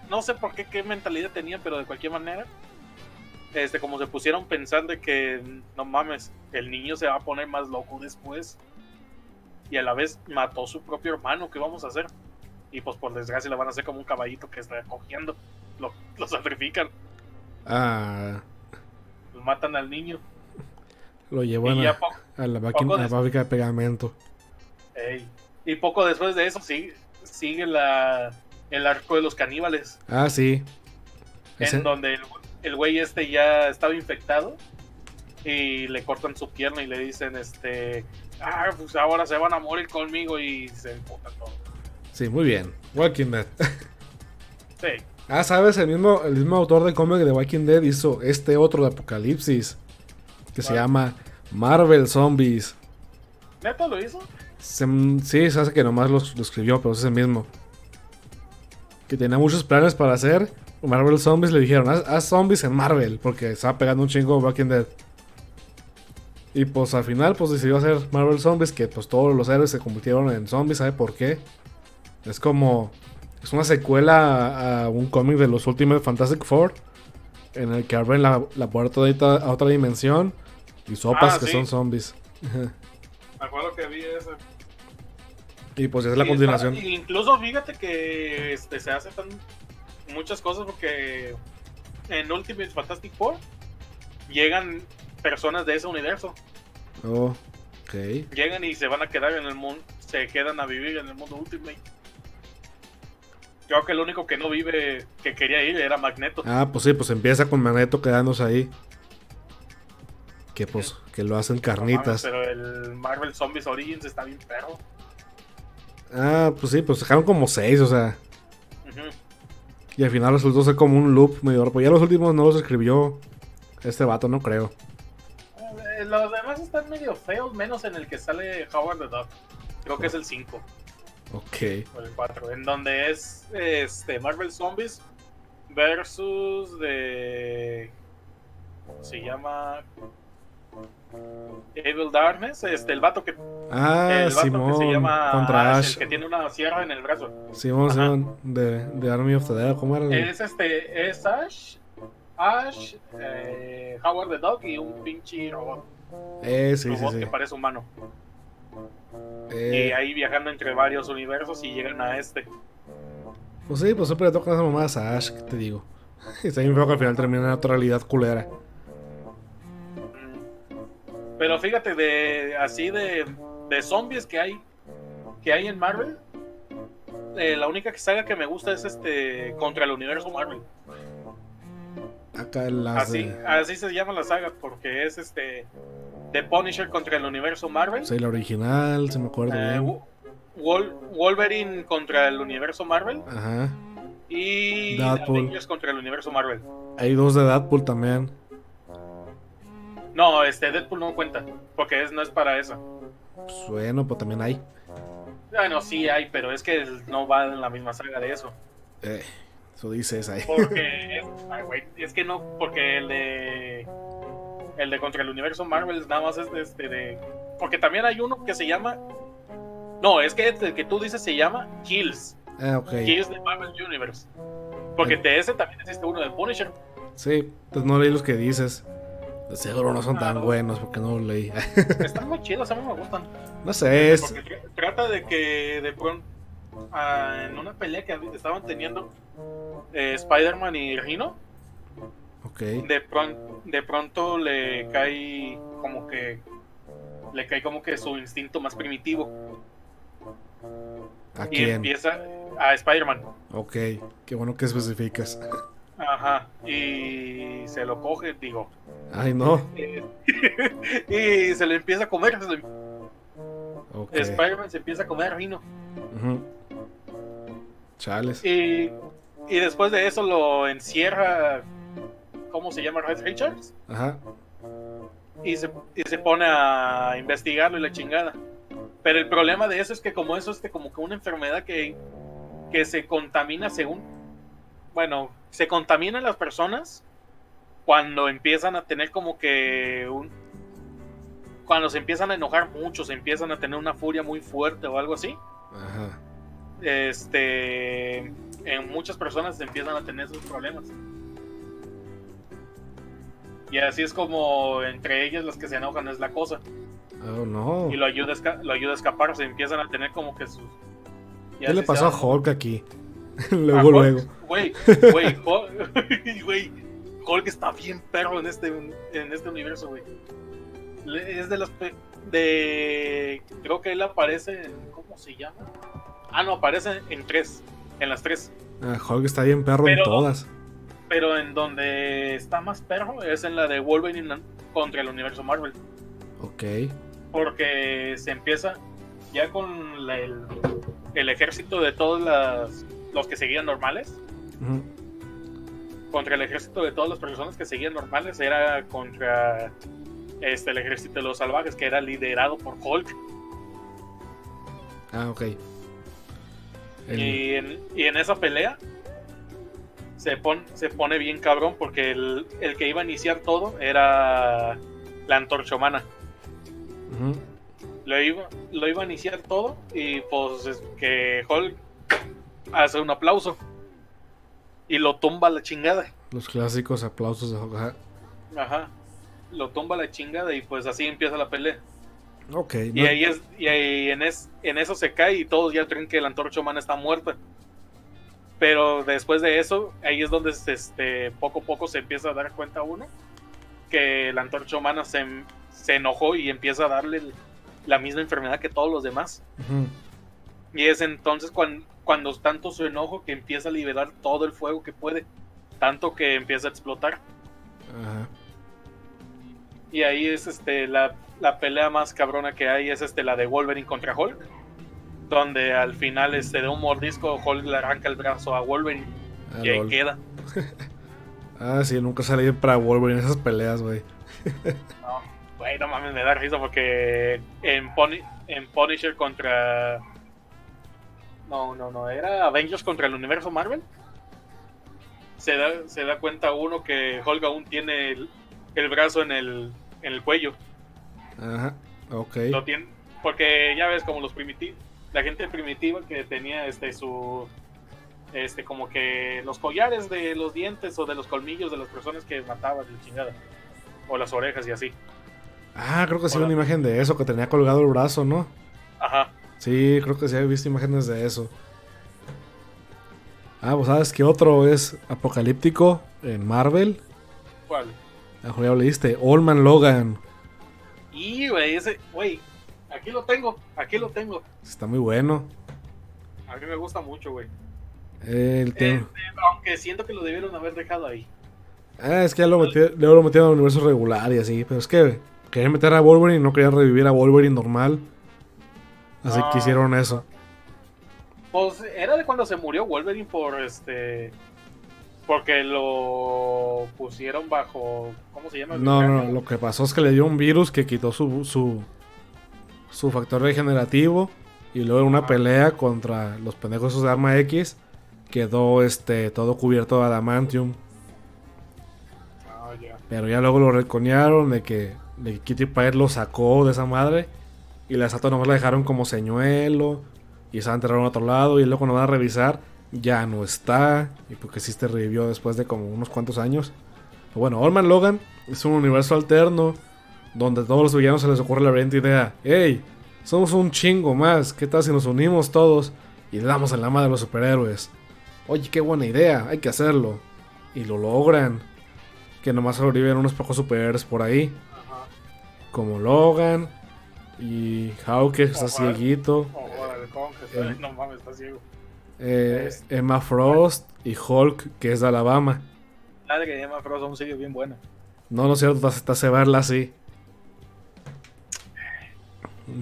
no sé por qué, qué mentalidad tenía, pero de cualquier manera, este, como se pusieron pensando de que, no mames, el niño se va a poner más loco después. Y a la vez mató a su propio hermano, ¿qué vamos a hacer? Y pues por desgracia le van a hacer como un caballito que está cogiendo. Lo, lo sacrifican, Ah, lo matan al niño. lo llevan a, la, máquina- la fábrica de pegamento. ey, y poco después de eso sigue, sigue la, el arco de los caníbales. Ah, sí. Ese- en donde el, el güey este ya estaba infectado y le cortan su pierna y le dicen este ah pues ahora se van a morir conmigo y se emputan todo Sí, muy bien. Walking Dead. sí Ah, ¿sabes? El mismo, el mismo autor del cómic de Walking Dead hizo este otro de Apocalipsis. Que se llama Marvel Zombies. ¿Neto lo hizo? Se- sí, se hace que nomás lo, lo escribió, pero es el mismo. Que tenía muchos planes para hacer. Marvel Zombies le dijeron, haz, haz zombies en Marvel, porque estaba pegando un chingo Walking Dead. Y pues al final pues decidió hacer Marvel Zombies, que pues todos los héroes se convirtieron en zombies, ¿sabe por qué? Es como... Es una secuela a, un cómic de los Ultimate Fantastic Four, en el que abren la, la puerta de a otra dimensión y sopas Ah, que sí. son zombies. me acuerdo que vi ese y pues es la continuación. está- incluso fíjate que este, se hacen tan muchas cosas porque en Ultimate Fantastic Four llegan personas de ese universo Oh, ok. llegan y se van a quedar en el mundo se quedan a vivir en el mundo Ultimate Creo que el único que no vive, que quería ir, era Magneto. Ah, pues sí, pues empieza con Magneto quedándose ahí. Que pues, que lo hacen carnitas. pero el Marvel Zombies Origins está bien perro. Ah, pues sí, pues dejaron como seis, o sea. Y al final resultó ser como un loop medio Pues ya los últimos no los escribió este vato, no creo. Eh, los demás están medio feos, menos en el que sale Howard the Duck. Creo que es el 5. Ok. O el 4. En donde es este Marvel Zombies versus de. Se llama. Evil Darkness, este, el vato que. Ah, el vato Simón, que se llama contra Ash, El que tiene una sierra en el brazo. Simón, Simón, de, de, Army of the Dead, ¿cómo era? Es este, es Ash, Ash, eh, Howard the Dog y un pinche robot. Eh, sí, robot sí, que parece humano. Eh. Y ahí viajando entre varios universos y llegan a este. Pues sí, pues siempre le tocan esas mamadas a Ash, ¿qué te digo? Está bien feo que al final termina en otra realidad culera. Pero fíjate, de así de, de zombies que hay que hay en Marvel, eh, la única saga que me gusta es este contra el universo Marvel. Acá así, así se llama la saga porque es este The Punisher contra el universo Marvel. Sí, la original, se me acuerda eh, Wolverine contra el universo Marvel. Ajá. Y Avengers contra el universo Marvel. Hay dos de Deadpool también. No, este Deadpool no cuenta, porque es, no es para eso. Pues bueno, pues también hay. Bueno, sí hay, pero es que no va en la misma saga de eso. Eh, eso dices ahí. Porque es, que no, porque el de el de contra el universo Marvel nada más es de, este de porque también hay uno que se llama no, es que el que tú dices se llama Kills. Ah, ok. Kills de Marvel Universe. Porque eh. de ese también existe uno de Punisher. Sí, pues no leí los que dices. De seguro no son tan buenos porque no los leí. Están muy chidos, a mí me gustan. No sé, es... Porque trata de que de pronto ah, en una pelea que estaban teniendo eh, Spider-Man y Rhino. Ok. De, pronto, de pronto le cae como que le cae como que su instinto más primitivo. ¿A y empieza a Spider-Man. Ok, qué bueno que especificas. Ajá, y se lo coge, digo. Ay, no. y se le empieza a comer. Spider-Man se empieza a comer Rino. Chales. Y, y después de eso lo encierra. ¿Cómo se llama? Red Richards. Ajá. Y se, y se pone a investigarlo y la chingada. Pero el problema de eso es que como eso es que como que una enfermedad que, que se contamina según bueno, se contaminan las personas cuando empiezan a tener como que un cuando se empiezan a enojar mucho, se empiezan a tener una furia muy fuerte o algo así. Ajá. Este en muchas personas se empiezan a tener esos problemas. Y así es como entre ellas las que se enojan es la cosa. Oh, no. Y lo ayuda, a lo ayuda a escapar, se empiezan a tener como que sus... ¿Qué le pasó a Hulk aquí? luego, luego. Güey, güey, güey. Hulk está bien perro en este, en este universo, güey. Es de las. De. Creo que él aparece en. ¿Cómo se llama? Ah, no, aparece en tres. En las tres. Ah, Hulk está bien perro en todas. Pero en donde está más perro es en la de Wolverine contra el universo Marvel. Ok. Porque se empieza ya con el, el ejército de todas las los que seguían normales. Contra el ejército de todas las personas que seguían normales era contra este, el ejército de los salvajes, que era liderado por Hulk. Ah, ok. Y, en, esa pelea se, se pone bien cabrón porque el, que iba a iniciar todo era la antorcha humana. lo, iba, lo iba a iniciar todo y pues que Hulk hace un aplauso y lo tumba la chingada. Los clásicos aplausos de Ajá. Ajá. Lo tumba la chingada y pues así empieza la pelea. Ok. Y ahí es, y ahí en, es, en eso se cae y todos ya creen que la antorcha humana está muerta. Pero después de eso, ahí es donde este, poco a poco se empieza a dar cuenta uno que la antorcha humana se, se enojó y empieza a darle la misma enfermedad que todos los demás Y es entonces cuando, cuando tanto su enojo que empieza a liberar todo el fuego que puede. Tanto que empieza a explotar. Y ahí es este la, la pelea más cabrona que hay, es este la de Wolverine contra Hulk. Donde al final este de un mordisco Hulk le arranca el brazo a Wolverine. Ah, y ahí lol. queda. Ah, sí, nunca salí para Wolverine en esas peleas, güey. No, güey, no mames, me da risa porque en, Puni- en Punisher contra. No, no, no, era Avengers contra el universo Marvel. Se da, se da cuenta uno que Hulk aún tiene el, el brazo en el, en el cuello. Ajá, ok. Lo tiene, porque ya ves, como los primitivos, la gente primitiva que tenía este su. Este, como que los collares de los dientes o de los colmillos de las personas que mataban, la chingada. O las orejas y así. Ah, creo que sí, Hola. una imagen de eso, que tenía colgado el brazo, ¿no? Ajá. Sí, creo que sí he visto imágenes de eso. Ah, pues sabes que otro es apocalíptico en Marvel. ¿Cuál? Ah, ya lo leíste. Allman Logan. Y, güey, ese, güey, aquí lo tengo, aquí lo tengo. Está muy bueno. A mí me gusta mucho, güey. El tema- Este, aunque siento que lo debieron haber dejado ahí. Ah, es que ya lo, meti- luego lo metieron al universo regular y así. Pero es que querían meter a Wolverine y no querían revivir a Wolverine normal. Así Ah. que hicieron eso. Pues era de cuando se murió Wolverine por este. Porque lo pusieron bajo. ¿Cómo se llama? el No, no, cráneo? lo que pasó es que le dio un virus que quitó su, su, su factor regenerativo. Y luego en una pelea contra los pendejos de Arma X, quedó este todo cubierto de adamantium. Ah. Pero ya luego lo reconearon de que, de que Kitty Pryde lo sacó de esa madre. Y la estatua nomás la dejaron como señuelo. Y se va a enterrar en otro lado. Y luego cuando van a revisar, ya no está. Y porque sí se revivió después de como unos cuantos años. Pero bueno, Allman Logan es un universo alterno. Donde a todos los villanos se les ocurre la brillante idea. ¡Ey! Somos un chingo más. ¿Qué tal si nos unimos todos? Y le damos en la madre a los superhéroes. Oye, qué buena idea. Hay que hacerlo. Y lo logran. Que nomás sobreviven unos pocos superhéroes por ahí. Ajá. Como Logan. Y Hawke, que está cieguito. Oh, órale, ¿cómo que está- Eh. No mames, está ciego. eh, Emma Frost y Hulk, que es de Alabama. La de que llama Frost aún sigue bien buena. No, no es cierto, te hace verla así.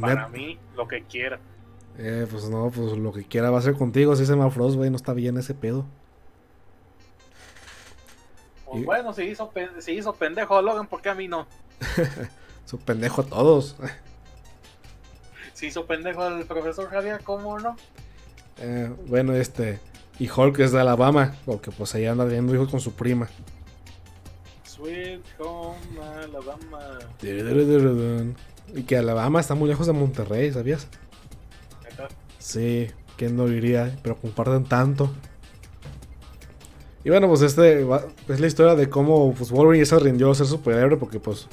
Para mí, lo que quiera. Eh, pues no, pues lo que quiera va a ser contigo. Si Emma Frost, güey, no está bien ese pedo. Pues Y- bueno, se hizo, se hizo pendejo a Logan, ¿por qué a mí no? Su pendejo a todos. Se hizo pendejo al profesor Javier, ¿cómo no? Eh, bueno, este. Y Hulk es de Alabama, porque pues ahí anda teniendo hijos con su prima. Sweet Home Alabama. Y que Alabama está muy lejos de Monterrey, ¿sabías? Sí, ¿quién no diría? Pero comparten tanto. Y bueno, pues este va- es la historia de cómo pues, Wolverine ya se rindió a ser superhéroe porque pues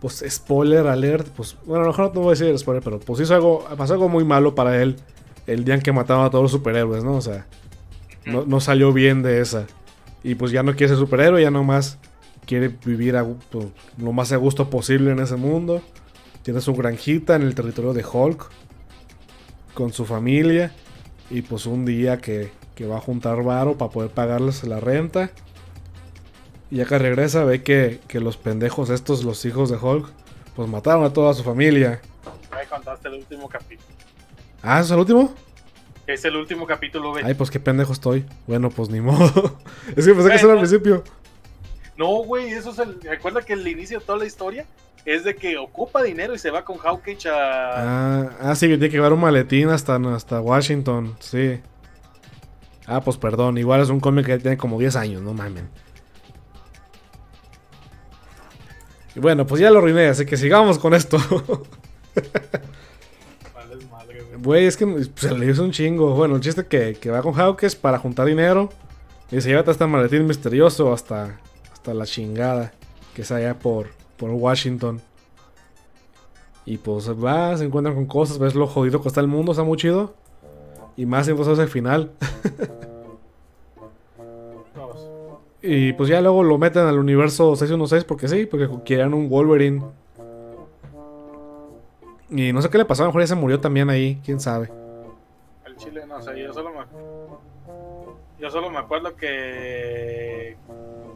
pues spoiler alert, pues bueno, a lo mejor no voy a decir spoiler, pero pues hizo algo, pasó algo muy malo para él el día en que mataron a todos los superhéroes, ¿no? O sea, no, no salió bien de esa. Y pues ya no quiere ser superhéroe, ya nomás quiere vivir a pues, lo más a gusto posible en ese mundo. Tiene su granjita en el territorio de Hulk con su familia. Y pues un día que, que va a juntar varo para poder pagarles la renta. Y ya que regresa ve que, que los pendejos estos, los hijos de Hulk, pues mataron a toda su familia. Me contaste el último capítulo. Ah, ¿eso es el último? Es el último capítulo, güey. Ay, pues qué pendejo estoy. Bueno, pues ni modo. es que pensé que eso era al principio. No, güey, eso es el. Recuerda que el inicio de toda la historia es de que ocupa dinero y se va con Hawkeye a. Ah, ah, sí, que tiene que llevar un maletín hasta, hasta Washington, sí. Ah, pues perdón, igual es un cómic que tiene como 10 años, no mamen. Y bueno, pues ya lo arruiné, así que sigamos con esto. Güey. Güey, es que pues, se le hizo un chingo. Bueno, el chiste que, que va con Hawkes para juntar dinero. Y se lleva hasta el maletín misterioso hasta, hasta la chingada. Que es allá por, por Washington. Y pues va, se encuentran con cosas, ves lo jodido que está el mundo, está muy chido. Y más entonces el final. Vamos. Y pues ya luego lo meten al universo 616 porque sí, porque querían un Wolverine. Y no sé qué le pasó, a lo mejor ya se murió también ahí, quién sabe. chile no sé, yo solo me yo solo me acuerdo que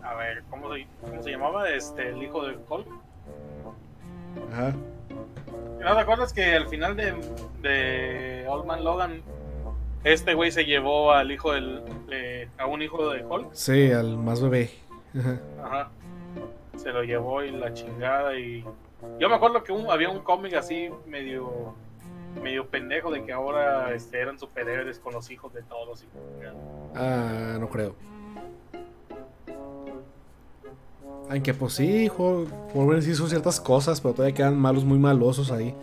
a ver, ¿cómo se, cómo se llamaba? Este, el hijo de Hulk. Ajá. ¿No te acuerdas que al final de, de Old Man Logan este güey se llevó al hijo del de- a un hijo de Hulk? Sí, al más bebé. Ajá. Ajá. Se lo llevó y la chingada y yo me acuerdo que un- había un cómic así medio medio pendejo de que ahora este, eran superhéroes con los hijos de todos y Ah, no creo. Aunque pues sí, jo- Wolverine sí hizo ciertas cosas, pero todavía quedan malos muy malosos ahí.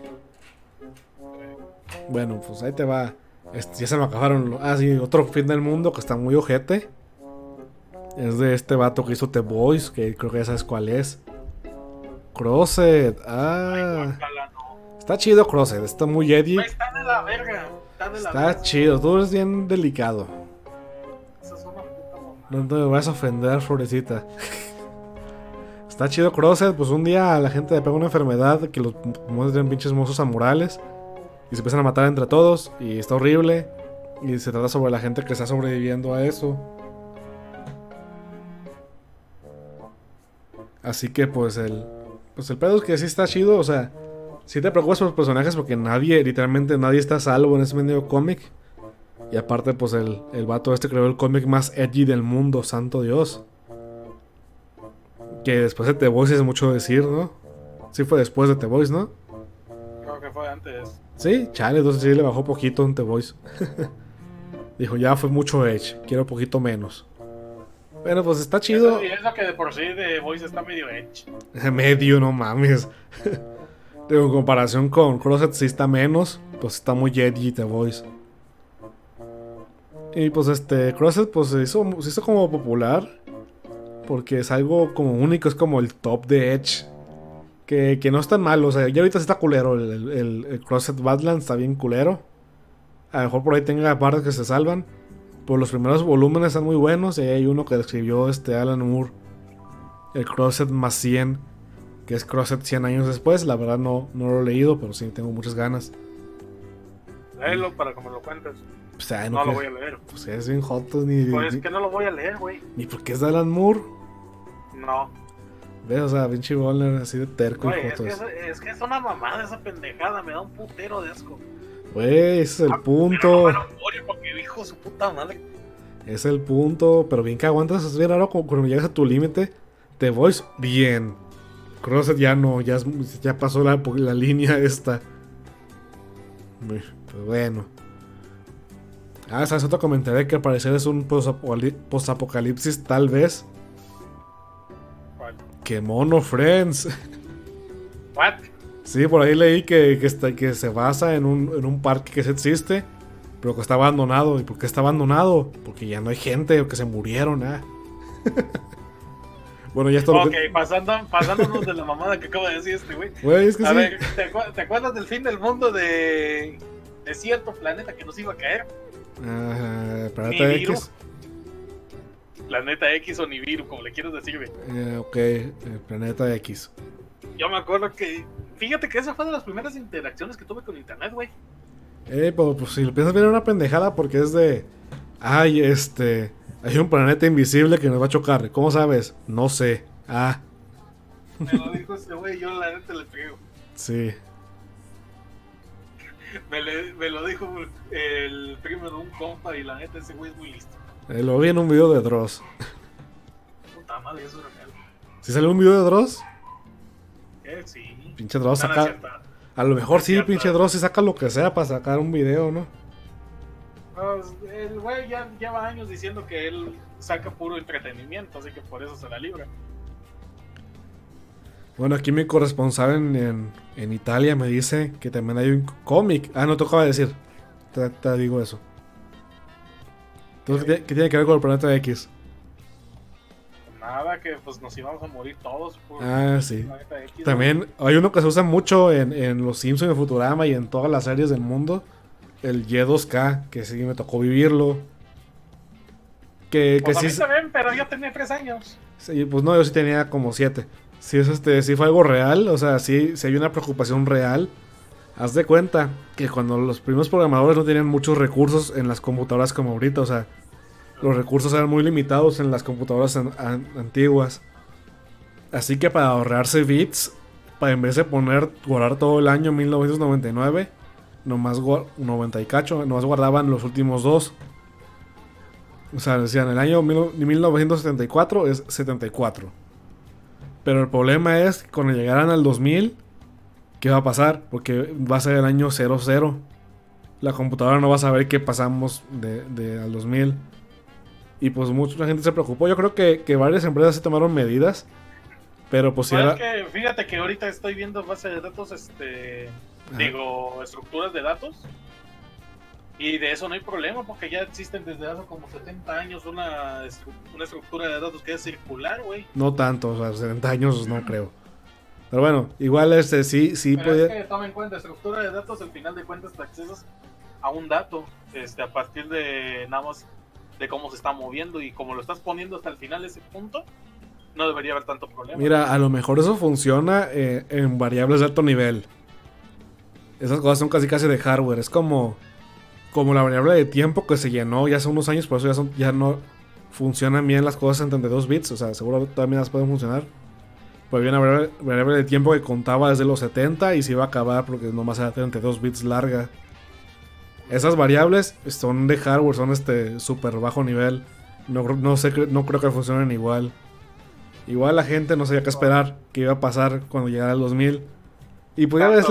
Bueno, pues ahí te va. Este, ya se me acabaron. Ah, sí, otro fin del mundo que está muy ojete. Es de este vato que hizo The Boys, que creo que ya sabes cuál es. Crosset. Ah. Está chido Crosset, está muy edgy. Está de la verga. Está de la Está verga. chido, tú eres bien delicado. Esa es una puta mamada. No te me vas a ofender, Florecita. Está chido Crosset, pues un día a la gente le pega una enfermedad que los muestran pinches mozos amorales y se empiezan a matar entre todos y está horrible y se trata sobre la gente que está sobreviviendo a eso. Así que pues el pues el pedo es que sí está chido, o sea, sí te preocupas por los personajes porque nadie, literalmente nadie está a salvo en ese medio cómic. Y aparte, pues el, el vato este creó el cómic más edgy del mundo, santo Dios. Que después de The Voice es mucho decir, ¿no? Sí fue después de The Voice, ¿no? Creo que fue antes. Sí, chale, entonces sí le bajó poquito en The Voice. Dijo, ya fue mucho edge, quiero poquito menos. Bueno, pues está chido. Y eso que de por sí de Voice está medio edge. Medio, no mames. Digo, en comparación con Crosset sí está menos, pues está muy edgy The Voice. Y pues este, Crosset pues se hizo, se hizo como popular. Porque es algo como único, es como el top de Edge. Que, que no es tan malo, o sea, ya ahorita está culero. El, el, el- Crosset Badlands está bien culero. A lo mejor por ahí tenga partes que se salvan. Pero los primeros volúmenes están muy buenos. Y hay uno que escribió este Alan Moore. El Crosset más 100. Que es Crosset 100 años después. La verdad no, no lo he leído, pero sí tengo muchas ganas. Léelo para que lo cuentes. Pues, ay, No lo voy a leer. Pues es bien jotos ni, Pues es que no lo voy a leer, güey. ni porque es Alan Moore. No. Ve, o sea, pinche Bonner así de terco y es joto. que, es. que es una mamada esa pendejada. Me da un putero de asco. Güey, ese es el Pero no punto. me lo morir porque dijo su puta madre. Es el punto. Pero bien que aguantas, es bien raro como cuando llegas a tu límite. Te voice bien. Crosset ya no, ya, ya pasó la, la línea esta. Pues bueno. Ah, ¿sabes otro comentario que al parecer es un posapocalipsis tal vez? ¿Cuál? Que mono, Friends. What? Sí, por ahí leí que, que, está- que se basa en un, en un parque que existe, pero que está abandonado. ¿Y por qué está abandonado? Porque ya no hay gente o que se murieron, ah. bueno, ya está. Ok, pasando, pasándonos de la mamada que acaba de decir este güey. Güey, es que A sí. ver, ¿te, acu- te acuerdas del fin del mundo de, de cierto planeta que nos iba a caer? Ah, Planeta Nibiru. X. Planeta X o Nibiru, como le quieras decir, güey. Eh, ok, eh, Planeta X. Yo me acuerdo que. Fíjate que esa fue de las primeras interacciones que tuve con internet, güey. Eh, pero pues si lo piensas bien, es una pendejada porque es de. Ay, este. Hay un planeta invisible que nos va a chocar. ¿Cómo sabes? No sé. Ah, Me lo dijo ese güey, yo la neta le creo. sí. Me, le- me lo dijo el primo de un compa y la neta ese güey es muy listo. Eh, lo vi en un video de Dross. Puta madre, eso es real. ¿Si salió un video de Dross? Eh, sí. Pinche Dross No, saca. A lo mejor sí, pinche Dross, y saca lo que sea para sacar un video, ¿no? No, el güey ya lleva años diciendo que él saca puro entretenimiento, así que por eso se la libra. Bueno, aquí mi corresponsal en, en, en Italia me dice que también hay un cómic. Ah, no de decir. Te, te digo eso. Entonces, ¿qué, qué tiene que ver con el planeta X? Nada, que pues nos íbamos a morir todos por Ah, sí. Planeta X, También hay uno que se usa mucho en, en Los Simpsons, en Futurama y en todas las series del mundo. El Y2K, que sí me tocó vivirlo. Que, que Pues a sí. mí también, pero yo tenía tres años. Sí, pues no, yo sí tenía como siete. Sí, es este, sí fue algo real, o sea, sí, sí hay una preocupación real Haz de cuenta que cuando los primeros programadores no tenían muchos recursos en las computadoras como ahorita, o sea, los recursos eran muy limitados en las computadoras an- an- antiguas. Así que para ahorrarse bits, para en vez de poner, guardar todo el año 1999, nomás gua- 90 y nomás guardaban los últimos dos. O sea, decían, el año mil- 1974 es 74. Pero el problema es que cuando llegaran al 2000, ¿qué va a pasar? Porque va a ser el año 00. La computadora no va a saber qué pasamos de, de al 2000. Y pues mucha gente se preocupó. Yo creo que, que varias empresas se tomaron medidas. Pero pues si Pues era... es que fíjate que ahorita estoy viendo base de datos, este, Ajá. digo, estructuras de datos. Y de eso no hay problema porque ya existen desde hace como 70 años una, una estructura de datos que es circular, güey. No tanto, o sea, 70 años no creo. Pero bueno, igual este sí, sí Pero podía... es que toma en cuenta, estructura de datos, al final de cuentas te accesas a un dato este, a partir de nada más de cómo se está moviendo y como lo estás poniendo hasta el final ese punto, no debería haber tanto problema. Mira, a lo mejor eso funciona eh, en variables de alto nivel. Esas cosas son casi casi de hardware. Es como, como la variable de tiempo que se llenó ya hace unos años, por eso ya, son- ya no funcionan bien las cosas en 32 bits. O sea, seguro también las pueden funcionar. Pues había una variable, variable de tiempo que contaba desde los 70 y se iba a acabar porque nomás era 32 bits larga. Esas variables son de hardware, son este súper bajo nivel. No, creo- no, sé, no creo que funcionen igual. Igual la gente no sabía qué esperar, qué iba a pasar cuando llegara el 2000. Y pues ya ves,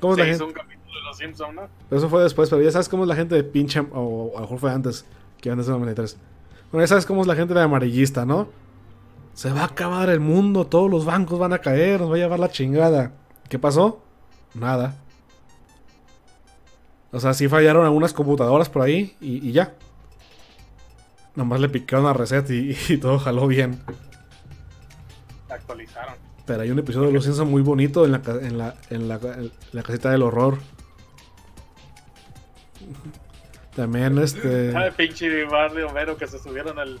¿Cómo es la gente? Los Simpsons, ¿no? eso fue después, pero ya sabes cómo es la gente de pinche, o a lo mejor fue antes, que antes de 93. Bueno, ya sabes cómo es la gente de amarillista, ¿no? Se va a acabar el mundo, todos los bancos van a caer, nos va a llevar la chingada. ¿Qué pasó? Nada. O sea, sí fallaron algunas computadoras por ahí y, y ya. Nomás le picaron a reset y, y todo jaló bien. Actualizaron. Pero hay un episodio de Los Simpsons muy bonito en la, en la, en la, en la casita del horror. También este. Ah, pinche bar de Homero que se subieron al,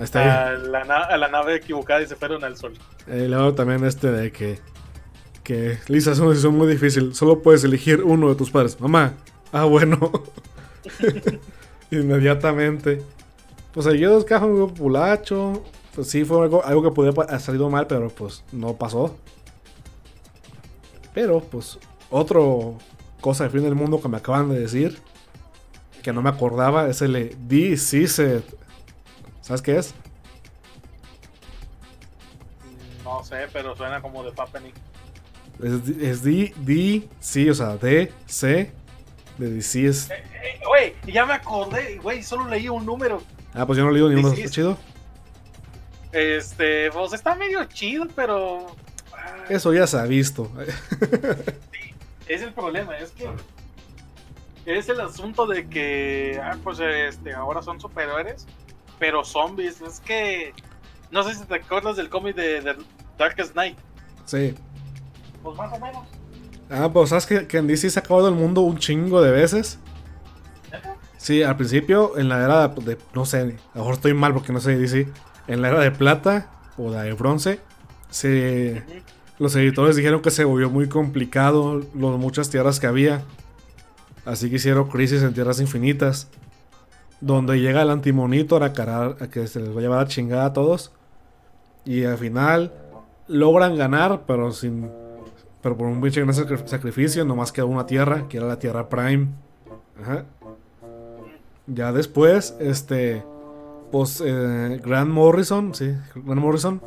está a, la, a la nave equivocada y se fueron al sol. Eh, luego también este de que. Que Lisa es una decisión muy difícil. Solo puedes elegir uno de tus padres. Mamá. Ah, bueno. Inmediatamente. Pues el dos caja muy populacho. Pues sí, fue algo, algo que podía haber salido mal, pero pues no pasó. Pero pues, otro cosa de fin del mundo que me acaban de decir. Que no me acordaba. Es el DC set. ¿Sabes qué es? No sé, pero suena como de Papenic. Es, D- es D, D, sí, o sea, D, C. De DC es. Eh, Güey, ya me acordé, güey, solo leí un número. Ah, pues yo no le digo ni uno. ¿Está es- chido? Este, pues está medio chido, pero. ah, Eso ya se ha visto. Es el problema, es que. Es el asunto de que. Ah, pues este, ahora son superhéroes, pero zombies. Es que. No sé si te acuerdas del cómic de, de Darkest Night. Sí. Pues más o menos. Ah, pues sabes que, que en DC se ha acabado el mundo un chingo de veces. Sí, al principio, en la era de. No sé, a lo mejor estoy mal porque no sé DC. En la era de plata o la de bronce, se, los editores dijeron que se volvió muy complicado las muchas tierras que había. Así que hicieron Crisis en Tierras Infinitas. Donde llega el antimonitor a, carar, a que se les va a llevar a chingada a todos. Y al final logran ganar, pero sin. Pero por un pinche gran sacri- sacrificio, nomás queda una tierra, que era la tierra Prime. Ajá. Ya después, este. Pues eh, Grant Morrison, sí, Grant Morrison.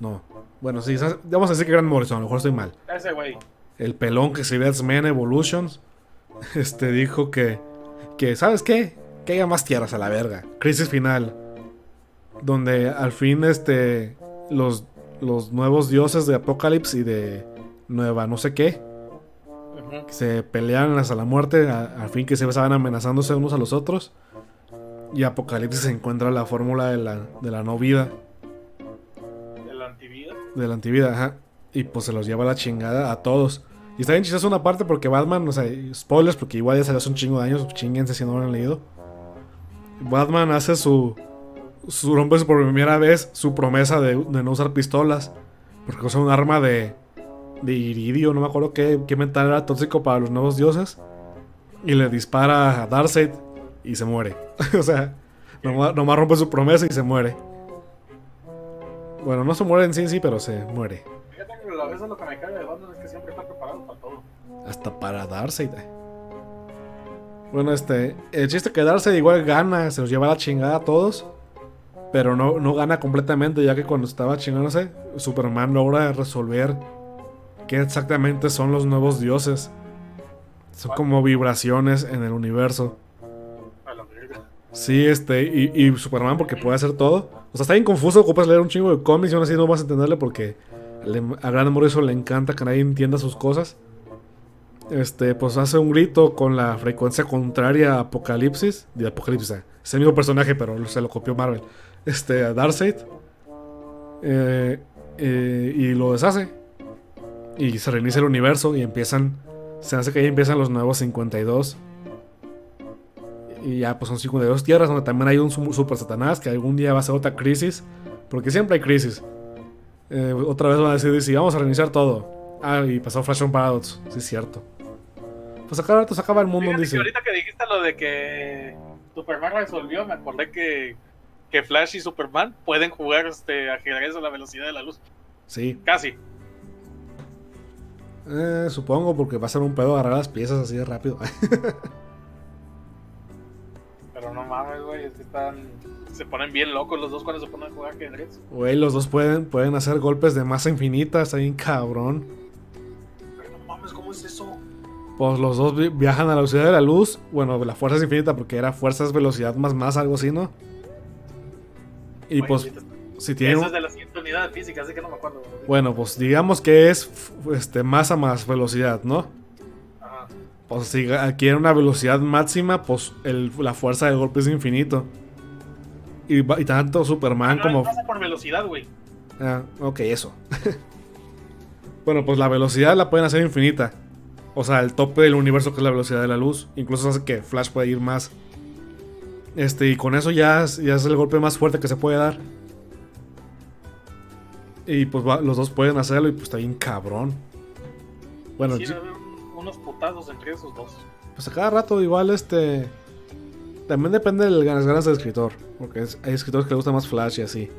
No. Bueno, sí, vamos a decir que Grant Morrison, a lo mejor estoy mal. Ese güey. El pelón que escribía X-Men Evolutions. Este dijo que. Que, ¿sabes qué? Que haya más tierras a la verga. Crisis final. Donde al fin, este. Los, los nuevos dioses de Apocalipsis y de Nueva no sé qué. Que se pelean hasta la muerte. Al fin que se estaban amenazándose unos a los otros. Y Apocalipsis encuentra la fórmula de la, de la no vida. De la antivida. De la antivida, ajá. Y pues se los lleva a la chingada a todos. Y está bien chistoso una parte porque Batman, o sea, spoilers, porque igual ya salió hace un chingo de años, chinguense si no lo han leído. Batman hace su. su rompe por primera vez su promesa de, de no usar pistolas. Porque usa un arma de. de iridio, no me acuerdo qué, qué metal era tóxico para los nuevos dioses. Y le dispara a Darkseid y se muere. o sea, nomás, nomás rompe su promesa y se muere. Bueno, no se muere en sí, sí, pero se muere. Fíjate que a lo que me cae de Batman Hasta para Darkseid. Bueno, este. El chiste que Darkseid igual gana, se los lleva a la chingada a todos. Pero no, no gana completamente, ya que cuando estaba chingándose, Superman logra resolver qué exactamente son los nuevos dioses. Son como vibraciones en el universo. A la verga. Sí, este, y, y Superman porque puede hacer todo. O sea, está bien confuso, ocupas leer un chingo de cómics y aún así no vas a entenderle porque le- a Grant Morrison le encanta que nadie entienda sus cosas. Este, pues hace un grito con la frecuencia contraria a Apocalipsis. De Apocalipsis, eh, es el mismo personaje, pero se lo copió Marvel. Este, a Darkseid. Eh, eh, y lo deshace. Y se reinicia el universo y empiezan. Se hace que ahí empiezan los nuevos 52. Y ya, pues son 52 tierras donde también hay un su- super satanás que algún día va a ser otra crisis. Porque siempre hay crisis. Otra vez van a decir, sí, vamos a reiniciar todo. Ah, y pasó Flashpoint Paradox. Sí, es cierto. Pues acá rato se acaba el mundo, Fíjate dice. que ahorita que dijiste lo de que Superman resolvió, me acordé que, que Flash y Superman pueden jugar este, ajedrez a la velocidad de la luz. Sí. Casi. Eh, supongo, porque va a ser un pedo agarrar las piezas así de rápido. Pero no mames, güey, es que están. Se ponen bien locos los dos cuando se ponen a jugar ajedrez. Güey, los dos pueden, pueden hacer golpes de masa infinita. Está bien cabrón. Pues los dos vi- viajan a la velocidad de la luz. Bueno, la fuerza es infinita porque era fuerza es velocidad más más, algo así, ¿no? Y pues, si tienen. Eso es de la siguiente unidad de física, así que no me acuerdo. Bueno, pues digamos que es este, masa más velocidad, ¿no? Ajá. Pues si adquiere una velocidad máxima, pues el- la fuerza del golpe es infinito. Y, tanto Superman No, como... pasa por velocidad, güey. Ah, ok, eso. bueno, pues la velocidad la pueden hacer infinita. O sea, el tope del universo que es la velocidad de la luz. Incluso hace que Flash pueda ir más. Este, y con eso ya es, ya es el golpe más fuerte que se puede dar. Y pues va- los dos pueden hacerlo y pues está bien cabrón. Bueno, Sí, unos putazos entre esos dos. pues a cada rato igual este... También depende de las ganas del escritor. Porque es- hay escritores que les gusta más Flash y así.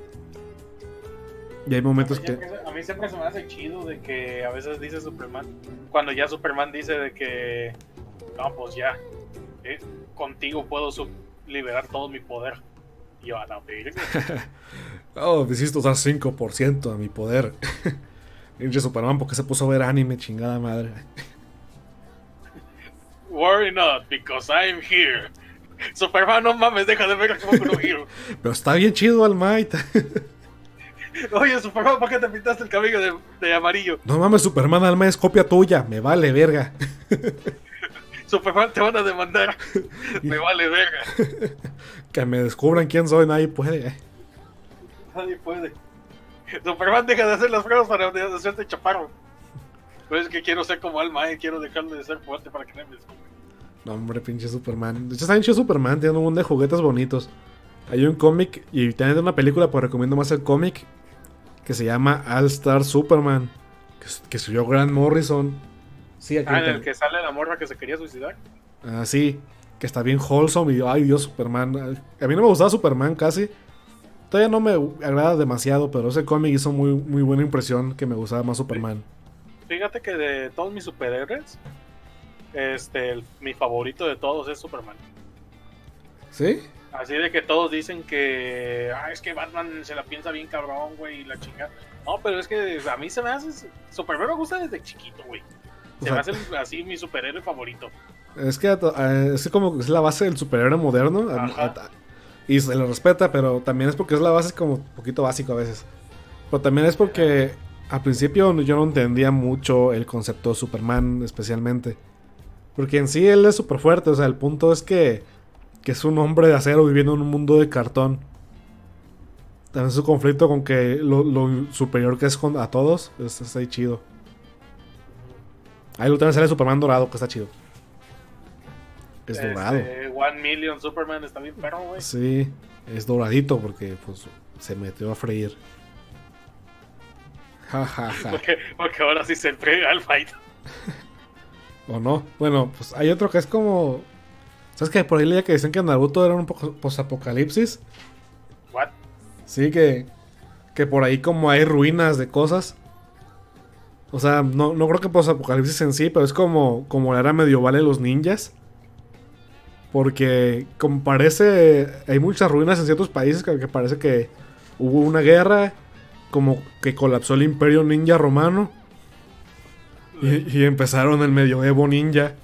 Y hay momentos que... mí siempre se me hace chido de que a veces dice Superman, cuando ya Superman dice de que, no, pues ya, eh, contigo puedo liberar todo mi poder. Y yo, a la. Oh, decidiste usar 5% de mi poder. Pinche Superman, porque se puso a ver anime, chingada madre. Worry not, because I'm here. Superman, no mames, deja de ver como Hero. Pero está bien chido All Might. Oye, Superman, ¿por qué te pintaste el cabello de, de amarillo? No mames, Superman Might es copia tuya. Me vale verga. Superman, te van a demandar. Me vale verga. Que me descubran quién soy, nadie puede. Nadie puede. Superman, deja de hacer las pruebas para de- hacerte chaparro. Pues es que quiero ser como Alma, y quiero dejar de ser fuerte para que nadie me descubra. No, hombre, pinche Superman. Bien chido Superman, tiene un montón de juguetes bonitos. Hay un cómic y también una película, pues recomiendo más el cómic. Que se llama All Star Superman. Que, que escribió Grant Morrison. Sí, aquí Ah, en el que sale la morra que se quería suicidar. Ah, sí, que está bien wholesome y ay Dios, Superman. A mí no me gustaba Superman casi. Todavía no me agrada demasiado, pero ese cómic hizo muy, muy buena impresión que me gustaba más Superman. Fíjate que de todos mis superhéroes, este, el- mi favorito de todos es Superman. ¿Sí? Así de que todos dicen que, ah, es que Batman se la piensa bien cabrón, güey, y la chingada. No, pero es que a mí se me hace, Superman me gusta desde chiquito, güey. O Se me sea, hace así mi superhéroe favorito. es que es que como es la base del superhéroe moderno. Ajá. y se le respeta, pero también es porque es la base como un poquito básico a veces. Pero también es porque al principio yo no entendía mucho el concepto de Superman especialmente. Porque en sí él es súper fuerte, o sea, el punto es que, que es un hombre de acero viviendo en un mundo de cartón. También su conflicto con que lo, lo superior que es con- a todos, es, está ahí chido. Ahí también sale Superman dorado, que está chido. Es dorado. Este, One Million Superman está bien perro, güey. Sí, es doradito porque pues se metió a freír. Ja, ja, ja. Porque, porque ahora sí se entrega al fight. ¿O no? Bueno, pues hay otro que es como. ¿Sabes que Por ahí leía que dicen que Naruto era un posapocalipsis. What? Sí, que. Que por ahí como hay ruinas de cosas. O sea, no, no creo que posapocalipsis en sí, pero es como, como la era medieval de los ninjas. Porque, como parece, hay muchas ruinas en ciertos países que, que parece que hubo una guerra, como que colapsó el imperio ninja romano. Y, y empezaron el medioevo ninja,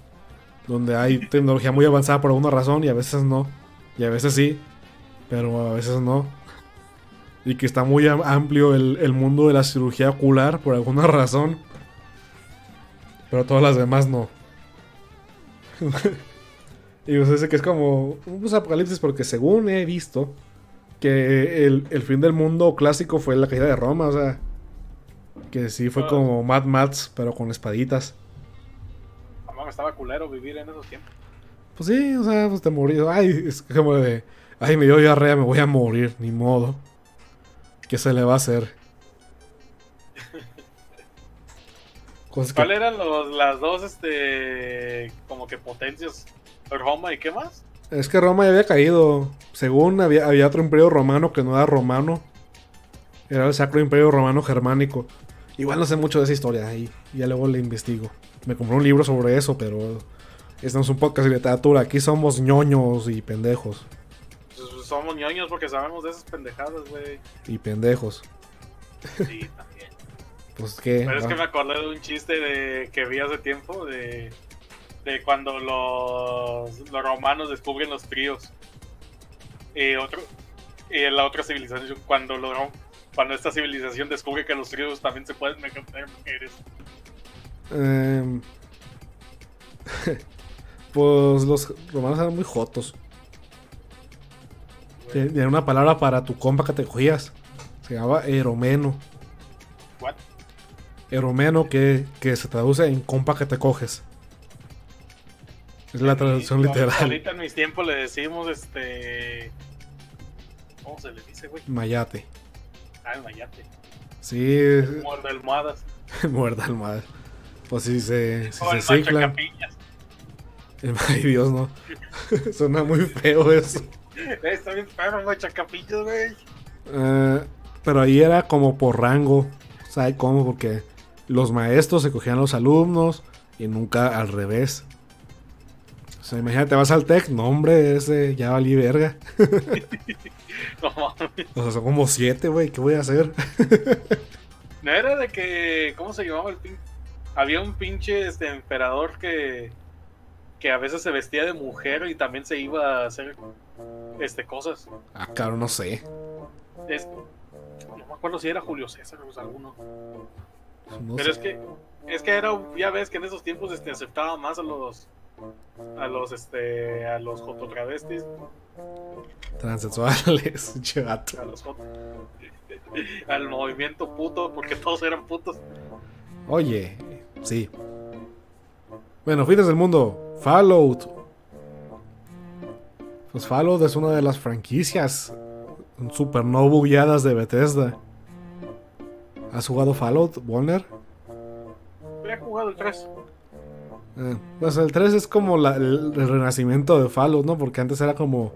donde hay tecnología muy avanzada por alguna razón y a veces no. Y a veces sí, pero a veces no. Y que está muy am- amplio el, el mundo de la cirugía ocular por alguna razón. Pero todas las demás no. y pues ese que es como un apocalipsis porque según he visto que el, el fin del mundo clásico fue la caída de Roma, o sea, que sí fue Ah. como Mad Max, pero con espaditas. Estaba culero vivir en esos tiempos. Pues sí, o sea, pues te morí. Ay, es como de, ay, me dio diarrea, me voy a morir, ni modo. ¿Qué se le va a hacer? Cosas que- ¿Cuáles eran los, las dos, este, como que potencias? Roma y qué más? Es que Roma ya había caído. Según había, había otro imperio romano que no era romano. Era el Sacro Imperio Romano Germánico. Igual no sé mucho de esa historia y ya luego le investigo. Me compré un libro sobre eso, pero este no es un podcast de literatura. Aquí somos ñoños y pendejos. Somos ñoños porque sabemos de esas pendejadas, güey. Y pendejos. Sí, también. Pues qué. Pero es que Ah, me acordé de un chiste de que vi hace tiempo de, de cuando los, los romanos descubren los tríos. Y otro y en la otra civilización cuando lo, cuando esta civilización descubre que los tríos también se pueden meter mujeres. Em, pues los romanos eran muy jotos. Tenía una palabra para tu compa que te cogías. Se llamaba eromeno. What? Eromeno que, que se traduce en compa que te coges. Es la traducción literal. Ahorita en mis tiempos le decimos este. ¿Cómo se le dice, güey? Mayate. Ah, el mayate. Sí, Muerde almohadas. muerda al madre. Pues si se, si se ciclan. Ay Dios, no. Suena muy feo eso. Está bien perro, machacapillas, güey. Eh, pero ahí era como por rango. ¿Sabes cómo? Porque los maestros se cogían los alumnos y nunca al revés. O sea, imagínate, vas al TEC, no hombre, ese ya valí verga. No mames. O sea, son como siete, güey, ¿qué voy a hacer? No era de que. ¿Cómo se llamaba el pin? Había un pinche este, emperador que. Que a veces se vestía de mujer y también se iba a hacer este cosas. Ah, claro, no sé. Es, no me acuerdo si era Julio César o alguno. No Pero sé. es que. Es que era. Ya ves que en esos tiempos este, aceptaba más a los. A los este. A los jototravestis. Transexuales, chato. A los Al movimiento puto, porque todos eran putos. Oye, sí. Bueno, fines del mundo. Fallout. Pues Fallout es una de las franquicias super no bugueadas de Bethesda. ¿Has jugado Fallout, Warner? Había jugado el 3. Eh, pues el 3 es como la- el, el renacimiento de Fallout, ¿no? Porque antes era como.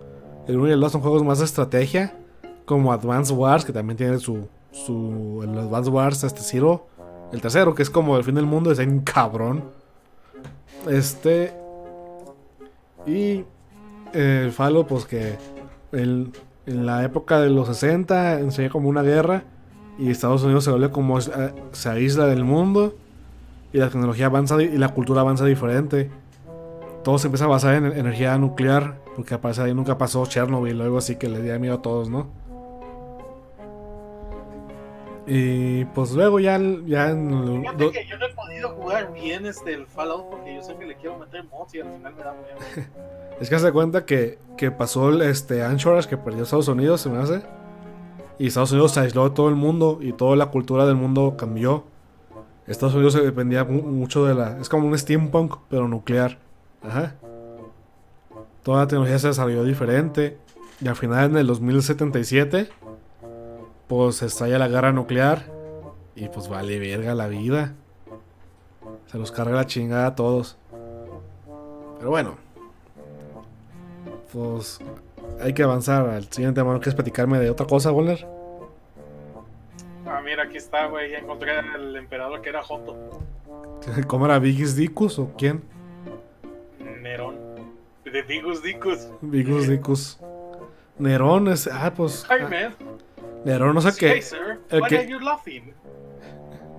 El 1 y el 2 son juegos más de estrategia. Como Advance Wars, que también tiene su. su el Advance Wars, este Zero. El tercero, que es como el fin del mundo, es un cabrón. Este. Y. eh, El Fallout, pues que. el- en la época de los 60 enseña como una guerra. Y Estados Unidos se vuelve como. eh, se aísla del mundo y la tecnología avanza y la cultura avanza diferente. Todo se empieza a basar en en energía nuclear, porque al parecer ahí nunca pasó Chernobyl o algo así que le dio miedo a todos, ¿no? Y pues luego ya, ya en Fíjate do- que yo no he podido jugar bien este el Fallout porque yo sé que le quiero meter mods y al final me da miedo. es que se cuenta que, que pasó el este Anchorage que perdió Estados Unidos, se me hace. Y Estados Unidos se aisló de todo el mundo y toda la cultura del mundo cambió. Estados Unidos se dependía mu- mucho de la. Es como un steampunk, pero nuclear. Ajá. Toda la tecnología se desarrolló diferente. Y al final, en el 2077, pues estalla la guerra nuclear. Y pues vale verga la vida. Se los carga la chingada a todos. Pero bueno. Pues hay que avanzar al siguiente tema. ¿No quieres platicarme de otra cosa, Waller? Ah, mira, aquí está, güey. Ya encontré al emperador que era Joto. ¿Cómo era Vigis Dicus o quién? Nerón. De Vigus Dicus. Vigus Dicus. Nerón es. Ah, pues. Hi, man. Nerón, no sé qué. El que-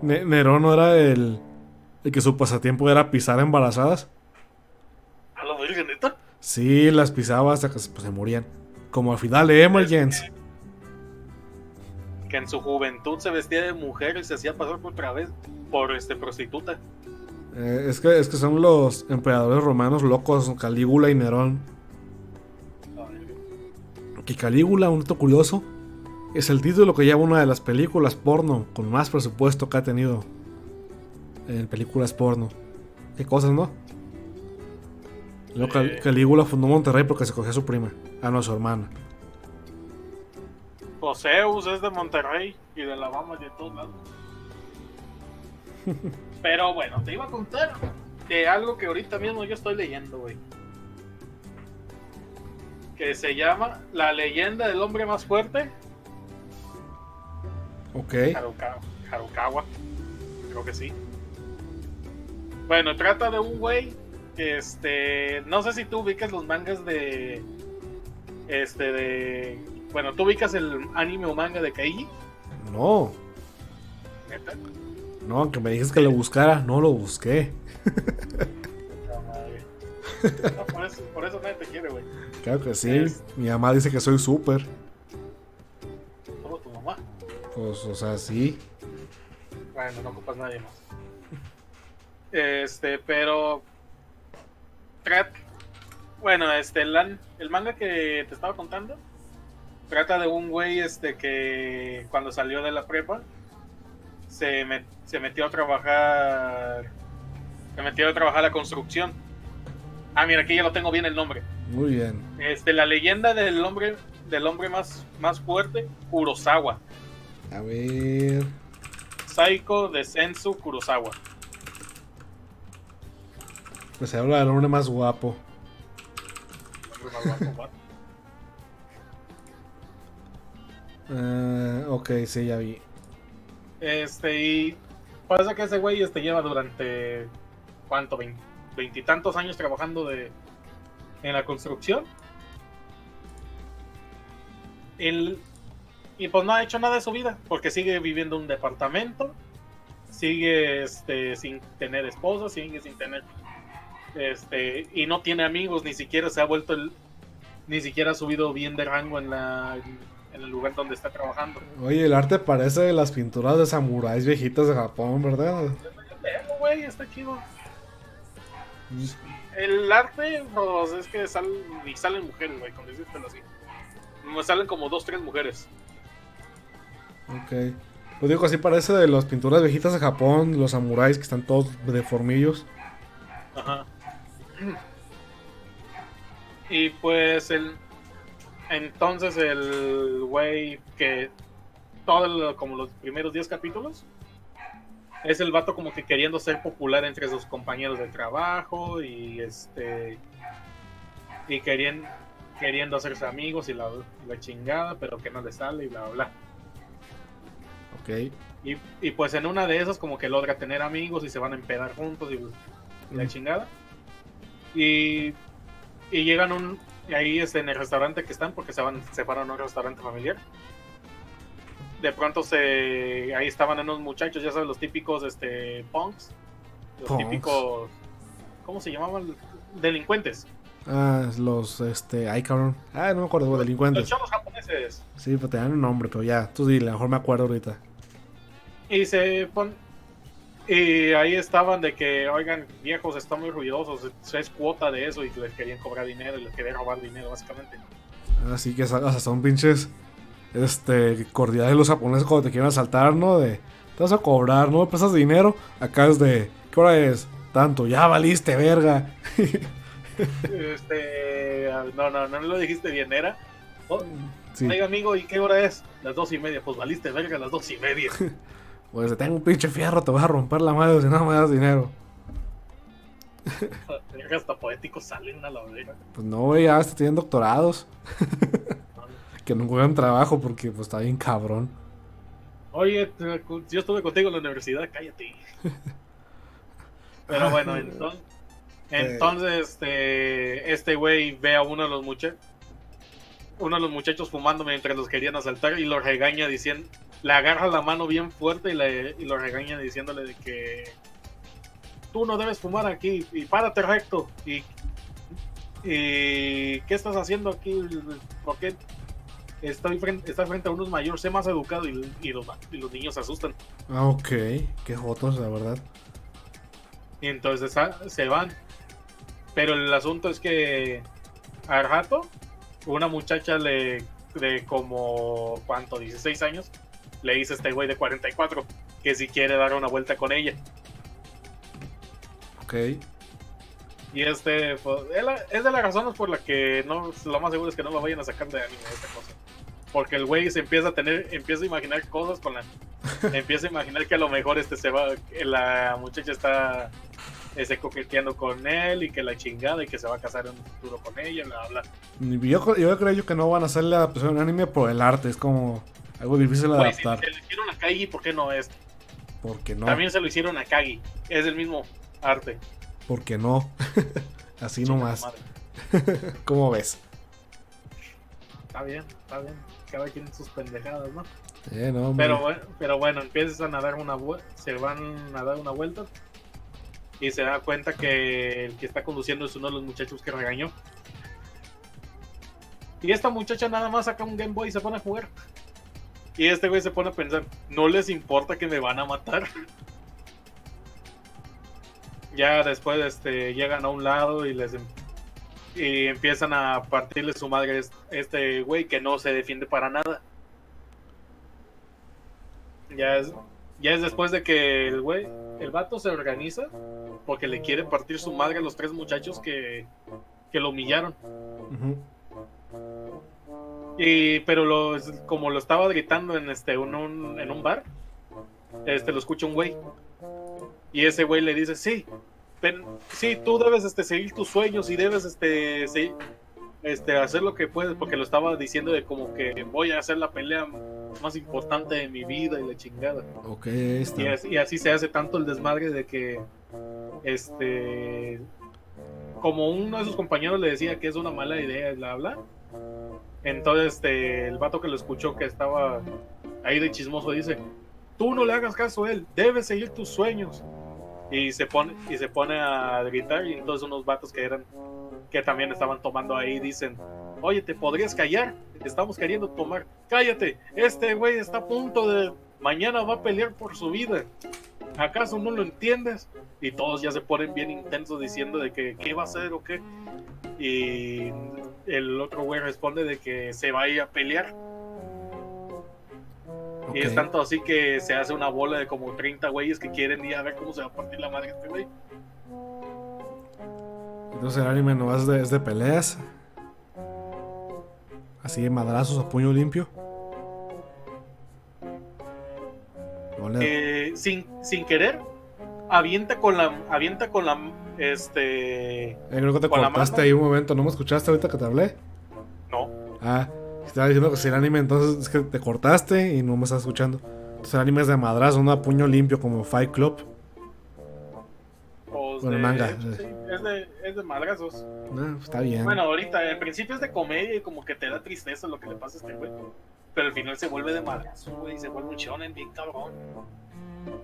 Nerón no era el. El que su pasatiempo era pisar embarazadas. A la verga, neta. Sí, las pisaba hasta que se- pues, se morían. Como al final de Emergence. Que en su juventud se vestía de mujer y se hacía pasar por otra vez por este prostituta. Eh, es, que, es que son los emperadores romanos locos, Calígula y Nerón. Que Calígula, un dato curioso, es el título que lleva una de las películas porno con más presupuesto que ha tenido en películas porno. Qué cosas, ¿no? Luego Cal- Eh. Calígula fundó Monterrey porque se cogió a su prima. Ah, no, a su hermana. Joseus es de Monterrey y de Alabama y de todos lados. Pero bueno, te iba a contar de algo que ahorita mismo yo estoy leyendo, güey. Que se llama La leyenda del hombre más fuerte, Ok. Haruka- Harukawa. Creo que sí. Bueno, trata de un güey este. No sé si tú ubicas los mangas de. Este de. Bueno, tú ubicas el anime o manga de Kaiji. No, ¿Neta? no, aunque me dijes que lo buscara, no lo busqué. No, por, eso, por eso nadie te quiere, güey. Claro que sí. Es- Mi mamá dice que soy súper. O sea, sí. Bueno, no ocupas nadie más. Este, pero. trat- Bueno, este, el, el manga que te estaba contando trata de un güey este que cuando salió de la prepa se, met- se metió a trabajar. Se metió a trabajar la construcción. Ah, mira, aquí ya lo tengo bien el nombre. Muy bien. Este, la leyenda del hombre, del hombre más, más fuerte, Kurosawa. A ver. Saiko de Sensu Kurosawa. Pues se habla del hombre más guapo. Hombre más guapo, what? Eh, ok, sí, ya vi. Este, y pasa que ese güey este, lleva durante, ¿cuánto? Vein- Veintitantos años trabajando de, en la construcción. Él, y pues no ha hecho nada de su vida, porque sigue viviendo en un departamento, sigue este, sin tener esposa, sigue sin tener, este, y no tiene amigos, ni siquiera se ha vuelto el, ni siquiera ha subido bien de rango en la, en el lugar donde está trabajando. Oye, el arte parece las pinturas de samuráis viejitas de Japón, ¿verdad? Güey, está chido. El arte, pues es que salen, y salen mujeres, güey, decírtelo así. Me salen como dos, tres mujeres. Ok. Pues digo, así parece de las pinturas viejitas de Japón, los samuráis que están todos deformillos. Ajá. Y pues el. Entonces el güey que. Todo como los primeros 10 capítulos. Es el vato como que queriendo ser popular entre sus compañeros de trabajo. Y este. Y queriendo, queriendo hacerse amigos y la, la chingada, pero que no le sale y bla bla. Ok. Y, y pues en una de esas como que logra tener amigos y se van a empedar juntos y, y la Mm. chingada. Y, y llegan un... Ahí es en el restaurante que están porque se van se fueron a un restaurante familiar. De pronto se ahí estaban unos muchachos, ya sabes, los típicos este punks, los Punks. típicos ¿cómo se llamaban? Delincuentes. Ah, los, este, ay cabrón. Ah, no me acuerdo, Los delincuentes. chavos japoneses. Sí, pues te dan un nombre, pero ya, tú dile, a lo mejor me acuerdo ahorita. Y se pon... Y ahí estaban de que, oigan, viejos, están muy ruidosos, es cuota de eso y les querían cobrar dinero y les querían robar dinero, básicamente. Así que o sea, son pinches este cordiales los japoneses cuando te quieren asaltar, ¿no? De te vas a cobrar, ¿no? ¿Me prestas dinero? Acá es de ¿qué hora es? Tanto, ya valiste, verga. Este, no, no, no lo dijiste bien, era. Oh, Sí. Oiga, amigo, ¿y qué hora es? Las dos y media. Pues valiste verga, las dos y media. Pues tengo un pinche fierro, te voy a romper la madre si no me das dinero. Hasta poéticos salen a la verga. Pues no, güey, ya hasta tienen doctorados. que no encuentran trabajo porque pues está bien cabrón. Oye, yo estuve contigo en la universidad, cállate. Pero bueno, entonces, entonces este, este güey ve a uno de los muchachos uno de los muchachos fumando mientras los querían asaltar y lo regaña diciendo, le agarra la mano bien fuerte y, le, y lo regaña diciéndole de que tú no debes fumar aquí y párate recto y, y ¿qué estás haciendo aquí? ¿Por qué estoy frente, está frente a unos mayores? Sé más educado y, y, los, y los niños se asustan. Ah, ok, qué jotos, la verdad. Y entonces se van. Pero el asunto es que al rato, una muchacha le, de como, ¿cuánto? 16 años, le dice este güey de 44 que si quiere dar una vuelta con ella. Ok. Y este, pues, es de las razones por las que no, lo más seguro es que no lo vayan a sacar de anime esta cosa. Porque el güey se empieza a tener, empieza a imaginar cosas con la, empieza a imaginar que a lo mejor este se va, la muchacha está ese coqueteando con él y que la chingada y que se va a casar en un futuro con ella, bla, bla. Yo, yo creo que no van a hacer la adaptación en anime por el arte, es como algo difícil de adaptar. Si se lo hicieron a Kagi, ¿por qué no es? Porque no. También se lo hicieron a Kagi, es el mismo arte. Porque no. Así nomás. ¿Cómo ves? Está bien, está bien. Cada quien sus pendejadas, ¿no? Eh, no pero, bueno, pero bueno, empiezan a dar una se van a dar una vuelta y se da cuenta que el que está conduciendo es uno de los muchachos que regañó. Y esta muchacha nada más saca un Game Boy y se pone a jugar. Y este güey se pone a pensar, no les importa que me van a matar. ya después este, llegan a un lado y les em-, y empiezan a partirle su madre este güey que no se defiende para nada. Ya es, ya es después de que el güey, el vato se organiza porque le quiere partir su madre a los tres muchachos que, que lo humillaron. Y, pero lo, como lo estaba gritando en este un, en un bar, este lo escucha un güey. Y ese güey le dice, sí, sí, tú debes este, seguir tus sueños y debes este, este, hacer lo que puedes, porque lo estaba diciendo de como que voy a hacer la pelea más importante de mi vida y la chingada. Ok, y, así, y así se hace tanto el desmadre de que, este, como uno de sus compañeros le decía que es una mala idea, bla, bla entonces, este, el vato que lo escuchó, que estaba ahí de chismoso, dice: Tú no le hagas caso a él, debes seguir tus sueños. Y se pone, y se pone a gritar, y entonces unos vatos que eran, que también estaban tomando ahí, dicen: Oye, ¿te podrías callar? Estamos queriendo tomar. Cállate, este güey está a punto de. Mañana va a pelear por su vida. ¿Acaso no lo entiendes? Y todos ya se ponen bien intensos diciendo de que qué va a hacer o qué. Y el otro güey responde de que se va a ir a pelear. Y es tanto así que se hace una bola de como 30 güeyes que quieren ir a ver cómo se va a partir la madre este güey. Entonces el anime no es de, es de peleas. Así de madrazos a puño limpio. Eh, sin, sin querer, avienta con la avienta con la este eh, creo que te cortaste ahí un momento no me escuchaste ahorita que te hablé no. Ah estaba diciendo que si el anime entonces es que te cortaste y no me estás escuchando. Entonces el anime es de madrazo no a puño limpio como Fight Club pues bueno, manga sí, es de, es de madrazos ah, está bien. Bueno ahorita en principio es de comedia y como que te da tristeza lo que le pasa a este güey pero al final se vuelve de madrazo güey se vuelve un shonen bien cabrón.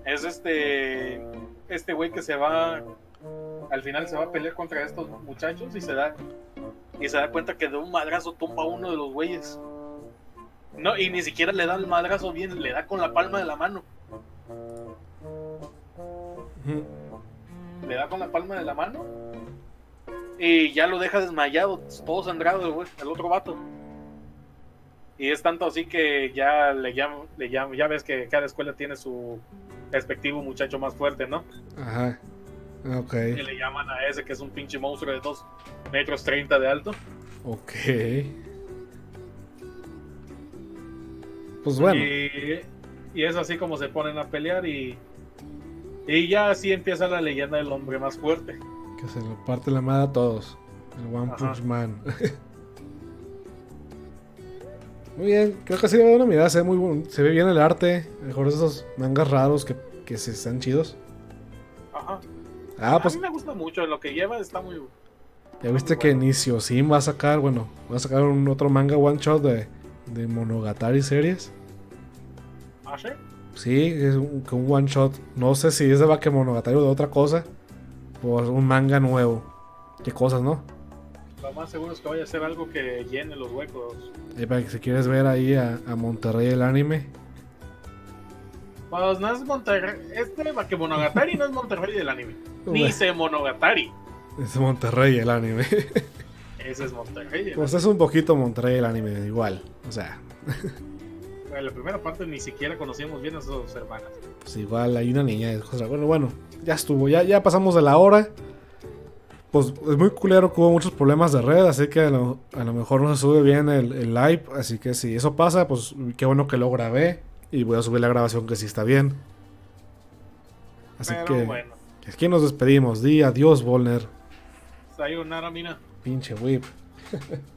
Es este este güey que se va al final se va a pelear contra estos muchachos y se da y se da cuenta que de un madrazo tumba a uno de los güeyes. No, y ni siquiera le da el madrazo bien, le da con la palma de la mano. Le da con la palma de la mano y ya lo deja desmayado, todo sangrado el, güey, el otro vato. Y es tanto así que ya le llaman, le llaman, ya ves que cada escuela tiene su respectivo muchacho más fuerte, ¿no? Ajá. Ok. Y le llaman a ese que es un pinche monstruo de 2 metros 30 de alto. Ok. Pues bueno. Y es así como se ponen a pelear y. Y ya así empieza la leyenda del hombre más fuerte. Que se lo parte la madre a todos. El One Ajá. Punch Man. muy bien, creo que sí le una mirada, se ve muy buen- se ve bien el arte. Mejor esos mangas raros que, que se están chidos. Ajá. Ah, pues a mí me gusta mucho, lo que lleva está muy. ya viste que Inicio Sim va a sacar, bueno, va a sacar un otro manga one shot de, de Monogatari series. ¿Ah, sí? Sí, es un, que un one shot. No sé si es de Bakemonogatari o de otra cosa. O un manga nuevo. Qué cosas, ¿no? Lo más seguro es que vaya a ser algo que llene los huecos. Y para que si quieres ver ahí a, a Monterrey el anime. Pues no es Monterrey. Este Bakemonogatari no es Monterrey del anime. Ni se Monogatari. Es Monterrey el anime. Ese es Monterrey. del pues es un poquito Monterrey el anime, igual. O sea, anime. En la primera parte ni siquiera conocíamos bien a sus hermanas. pues igual hay una niña. es cosa- Bueno, bueno, ya estuvo. Ya, ya pasamos de la hora. Pues es muy culero que hubo muchos problemas de red. Así que a lo, a lo mejor no se sube bien el, el live. Así que si eso pasa, pues qué bueno que lo grabé. Y voy a subir la grabación que sí está bien. Así Pero que bueno. aquí nos despedimos. Di adiós, Volner. Sayonara, mina. Pinche whip.